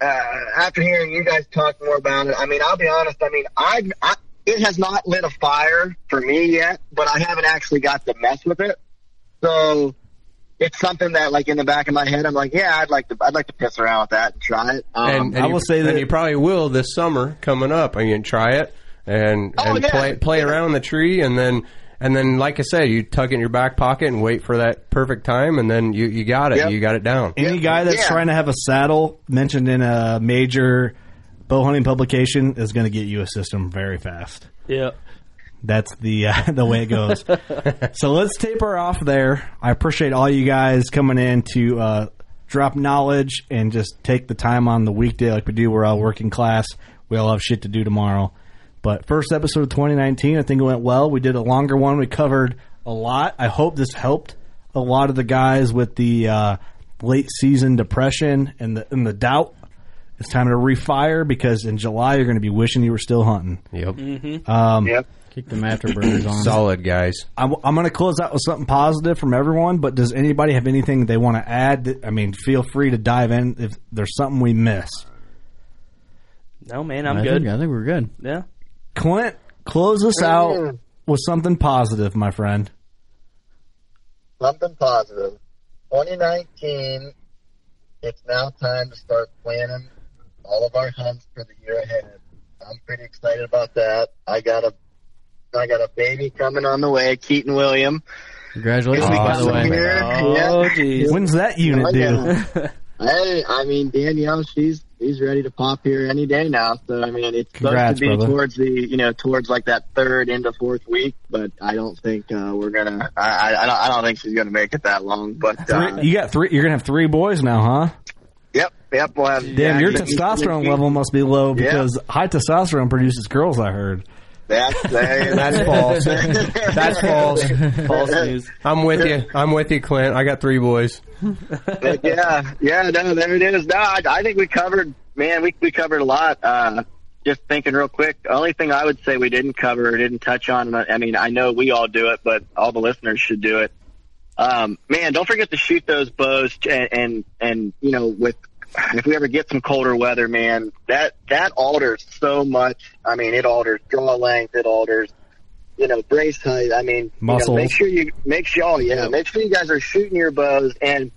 uh, after hearing you guys talk more about it, I mean, I'll be honest. I mean, I, I it has not lit a fire for me yet, but I haven't actually got to mess with it. So it's something that, like, in the back of my head, I'm like, yeah, I'd like to, I'd like to piss around with that and try it. Um, and, and I will you, that you probably will this summer coming up. I mean, try it and Oh, and yeah. play play around the tree, and then and then, like I said, you tuck it in your back pocket and wait for that perfect time, and then you you got it. Yep. You got it down. Any guy that's trying to have a saddle mentioned in a major bow hunting publication is going to get you a system very fast. Yeah. That's the uh, the way it goes. so let's taper off there. I appreciate all you guys coming in to uh, drop knowledge and just take the time on the weekday like we do. We're all working class. We all have shit to do tomorrow. But first episode of 2019, I think it went well. We did a longer one. We covered a lot. I hope this helped a lot of the guys with the uh, late season depression and the and the doubt. It's time to refire because in July you're going to be wishing you were still hunting. Yep. Mm-hmm. Um, yep. Keep them afterburners on. Solid guys. I'm, I'm going to close out with something positive from everyone. But does anybody have anything they want to add? That- I mean, feel free to dive in if there's something we miss. No, man, I'm I good. Think, I think we're good. Yeah. Clint, close us out with something positive, my friend. something positive. 2019, it's now time to start planning all of our hunts for the year ahead. I'm pretty excited about that. I got a, I got a baby coming on the way, Keaton William. Congratulations, He'll by the way. here. Oh, Yeah. When's that unit Oh, due? Hey, I mean Danielle, she's she's ready to pop here any day now. So I mean, it's Congrats, supposed to be brother. towards the you know towards like that third into fourth week, but I don't think uh, we're gonna. I, I I don't I don't think she's gonna make it that long. But uh, Three, you got three. You're gonna have three boys now, huh? yep, yep, we'll have. Damn, yeah, your testosterone level must be low Yeah. because high testosterone produces girls. I heard. That's That's false. That's false. False news. I'm with you. I'm with you, Clint. I got three boys. Yeah, yeah, no, there it is. No, I, I think we covered, man, we we covered a lot. Uh, just thinking real quick, the only thing I would say we didn't cover or didn't touch on, I I mean, I know we all do it, but all the listeners should do it. Um, man, don't forget to shoot those bows, and and, and you know, with if we ever get some colder weather, man, that that alters so much. I mean, it alters draw length, it alters, you know, brace height. I mean, you know, make sure you make sure, oh yeah, make sure you guys are shooting your bows, and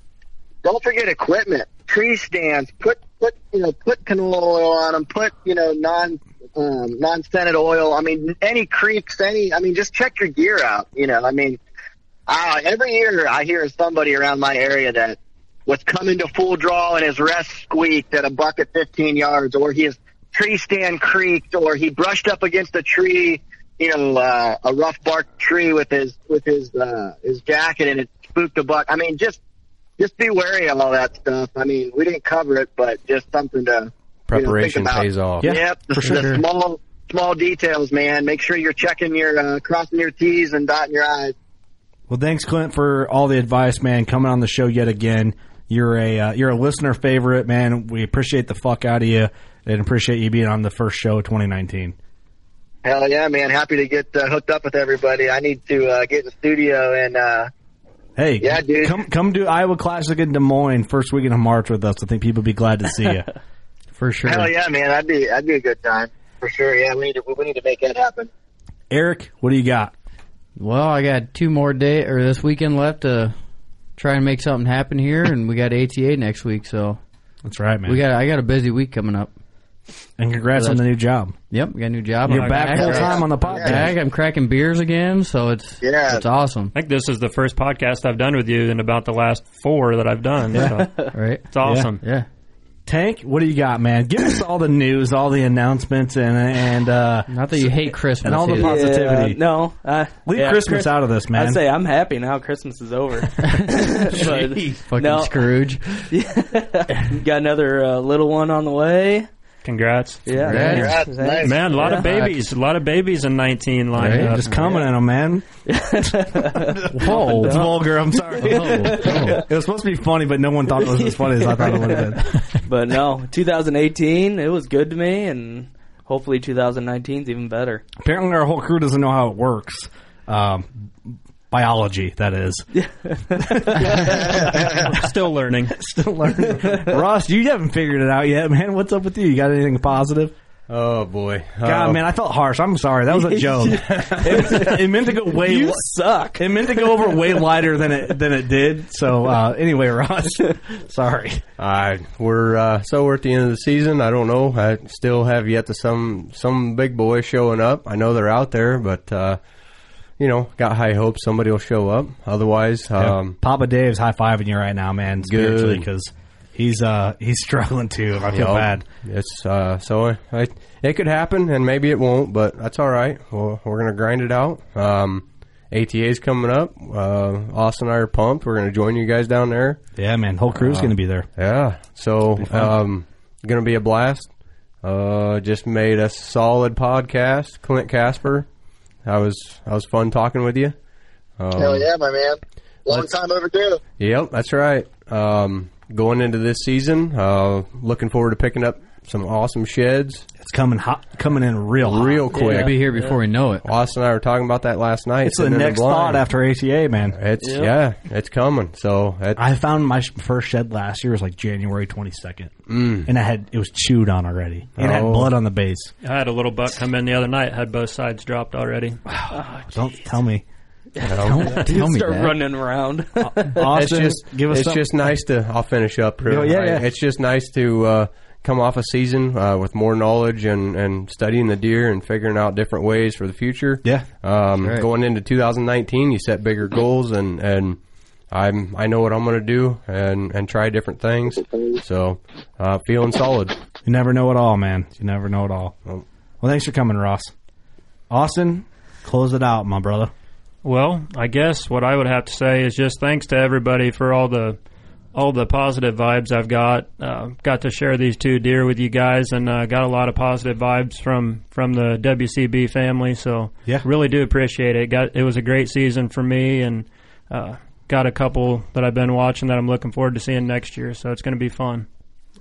don't forget equipment, tree stands. Put put you know put canola oil on them. Put you know non um, non scented oil. I mean, any creeks, any. I mean, just check your gear out. You know, I mean, uh, every year I hear somebody around my area that was coming to full draw and his rest squeaked at a buck at 15 yards, or his tree stand creaked, or he brushed up against a tree, you know, uh, a rough bark tree with his with his uh, his jacket, and it spooked a buck. I mean, just just be wary of all that stuff. I mean, we didn't cover it, but just something to Preparation you know, think about. pays off. Yeah, yep, the, for the sure. small small details, man. Make sure you're checking your uh, crossing your T's and dotting your I's. Well, thanks, Clint, for all the advice, man. Coming on the show yet again. You're a uh, you're a listener favorite, man. We appreciate the fuck out of you and appreciate you being on the first show of 2019. Hell yeah, man! Happy to get uh, hooked up with everybody. I need to uh, get in the studio and uh, Hey, Yeah, dude. come come do Iowa Classic in Des Moines first weekend of March with us. I think people would be glad to see you. For sure. hell yeah, man! I'd be that'd be a good time. for sure. Yeah, we need to we need to make that happen. Eric, what do you got? Well, I got two more day or this weekend left to try and make something happen here, and we got ATA next week. So That's right, man. we got I got a busy week coming up. and congrats on the new job. Yep, we got a new job. You're I'm back back. full time on the podcast. Back, I'm cracking beers again, so it's Yeah. it's awesome. I think this is the first podcast I've done with you in about the last four that I've done. So Right? it's awesome. Yeah. Tank, what do you got, man? Give us all the news, all the announcements, and and uh, Not that you hate Christmas. and all the positivity. Yeah, no, uh, Leave yeah, Christmas Chris- out of this, man. I'd say I'm happy now. Christmas is over. But, Fucking no, Scrooge. got another uh, little one on the way. Congrats. Yeah, Congrats. thanks. Nice. Man, a lot of babies. A lot of babies in 19 lined Right. up. just coming at them, man. Whoa, it's vulgar. I'm sorry. It was supposed to be funny, but no one thought it was as funny as I thought it would have been. But no, 2018, it was good to me, and hopefully 2019 is even better. Apparently, our whole crew doesn't know how it works. Um, biology, that is. Still learning. Still learning. Ross, you haven't figured it out yet, man. What's up with you? You got anything positive? Oh boy, God, Uh, man, I felt harsh. I'm sorry. That was a joke. it, it meant to go way. You li- suck. It meant to go over way lighter than it than it did. So uh, anyway, Ross, sorry. I we're uh, so we're at the end of the season. I don't know. I still have yet to some some big boys showing up. I know they're out there, but uh, you know, got high hopes somebody will show up. Otherwise, um, Papa Dave's high fiving you right now, man, spiritually, Good. because he's uh he's struggling too. I feel you know, bad. It's uh, so I, it could happen, and maybe it won't, but that's all right. Well, we're gonna grind it out. Um, ATA's coming up. Uh, Austin and I are pumped. We're gonna join you guys down there. Yeah, man, whole crew's Uh, gonna be there. Yeah. So, um, gonna be a blast. Uh, just made a solid podcast. Clint Casper. I was I was fun talking with you. Um, Hell yeah, my man. Long time overdue. Yep, that's right. Um, going into this season, uh, looking forward to picking up some awesome sheds. It's coming hot, coming in real, hot. real quick. We'll be here before we know it. Austin and I were talking about that last night. It's the sitting in next blind. thought after ATA, man. It's yeah, it's coming. So it, I found my sh- first shed last year was like January 22nd, mm. and I had it was chewed on already, and it had Oh. blood on the base. I had a little buck come in the other night. Had both sides dropped already. Don't tell me, Don't tell me Start that. running around. Austin. it's just give us it's some- just nice to. I'll finish up. Really. Yeah, right? yeah. It's just nice to uh, come off a season uh, with more knowledge and, and studying the deer and figuring out different ways for the future. Yeah. Um, right. Going into 2019, you set bigger goals and and. I'm I know what I'm going to do and and try different things. So, uh, feeling solid. You never know it all, man. You never know it all. Well, thanks for coming, Ross. Austin, close it out, my brother. Well, I guess what I would have to say is just thanks to everybody for all the all the positive vibes I've got. Uh, got to share these two deer with you guys, and uh, got a lot of positive vibes from from the WCB family. So Yeah. really do appreciate it. Got it was a great season for me, and uh, got a couple that I've been watching that I'm looking forward to seeing next year. So it's going to be fun.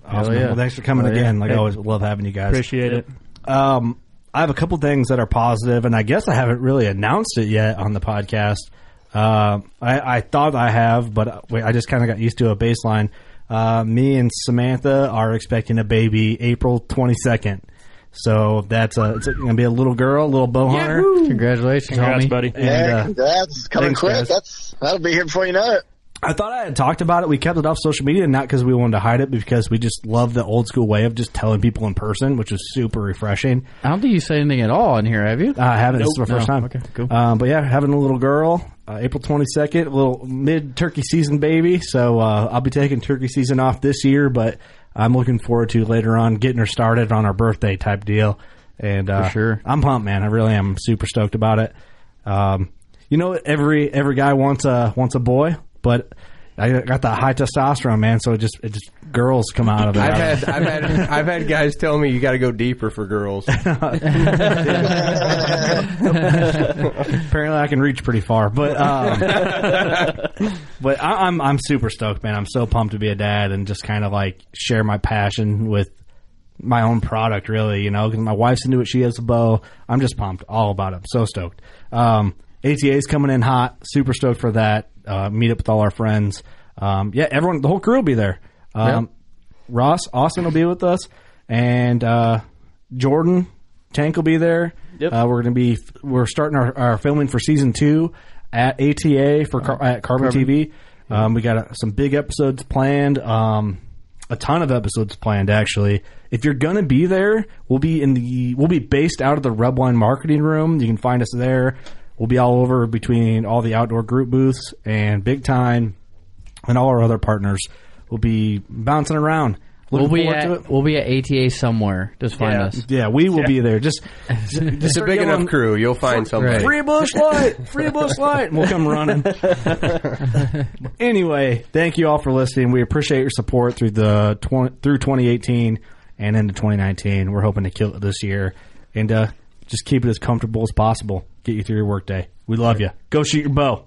Awesome. yeah. Well, thanks for coming Hell yeah. again. Like I always love having you guys. Appreciate it. Um, I have a couple things that are positive, and I guess I haven't really announced it yet on the podcast. Uh, I, I thought I have, but I just kind of got used to a baseline. Uh, me and Samantha are expecting a baby April 22nd. So that's a, it's going to be a little girl, a little bow hunter. Congratulations, Congrats, homie. buddy. And, Yeah, uh, congrats. Coming thanks, quick. guys. That's that'll be here before you know it. I thought I had talked about it. We kept it off social media, not because we wanted to hide it, but because we just love the old school way of just telling people in person, which was super refreshing. I don't think you said anything at all in here, have you? I haven't. This is my first No. time. Okay, cool. Um, but yeah, having a little girl, uh, April 22nd, a little mid turkey season baby. So uh, I'll be taking turkey season off this year, but I'm looking forward to later on getting her started on our birthday type deal. And uh, For sure. I'm pumped, man. I really am super stoked about it. Um, you know, every every guy wants a wants a boy, but I got that high testosterone, man. So it just it just girls come out of it. I've had I've had I've had guys tell me you got to go deeper for girls. Apparently, I can reach pretty far, but um, but I, I'm I'm super stoked, man. I'm so pumped to be a dad and just kind of like share my passion with my own product, really. You know, because my wife's into it. She has a bow. I'm just pumped, all about it. I'm so stoked. Um, ATA's coming in hot. Super stoked for that. Uh, meet up with all our friends. Um, yeah, everyone, the whole crew will be there. Um, Ross, Austin will be with us, and uh, Jordan, Tank will be there. Yep. Uh, we're going to be we're starting our, our filming for season two at ATA for Car- at Carbon, TV. Um, we got uh, some big episodes planned. Um, a ton of episodes planned actually. If you're gonna be there, we'll be in the we'll be based out of the Rubline marketing room. You can find us there. We'll be all over between all the outdoor group booths and Big Tine and all our other partners. We'll be bouncing around. We'll be at we'll be at ATA somewhere. Just find Yeah. us. Yeah, we will be there. Just, just It's a big yelling, enough crew. You'll find somebody. Right. Free Busch Light, free Busch Light, and we'll come running. anyway, thank you all for listening. We appreciate your support through the 20, through 2018 and into 2019. We're hoping to kill it this year and uh, just keep it as comfortable as possible. Get you through your workday. We love you. Go shoot your bow.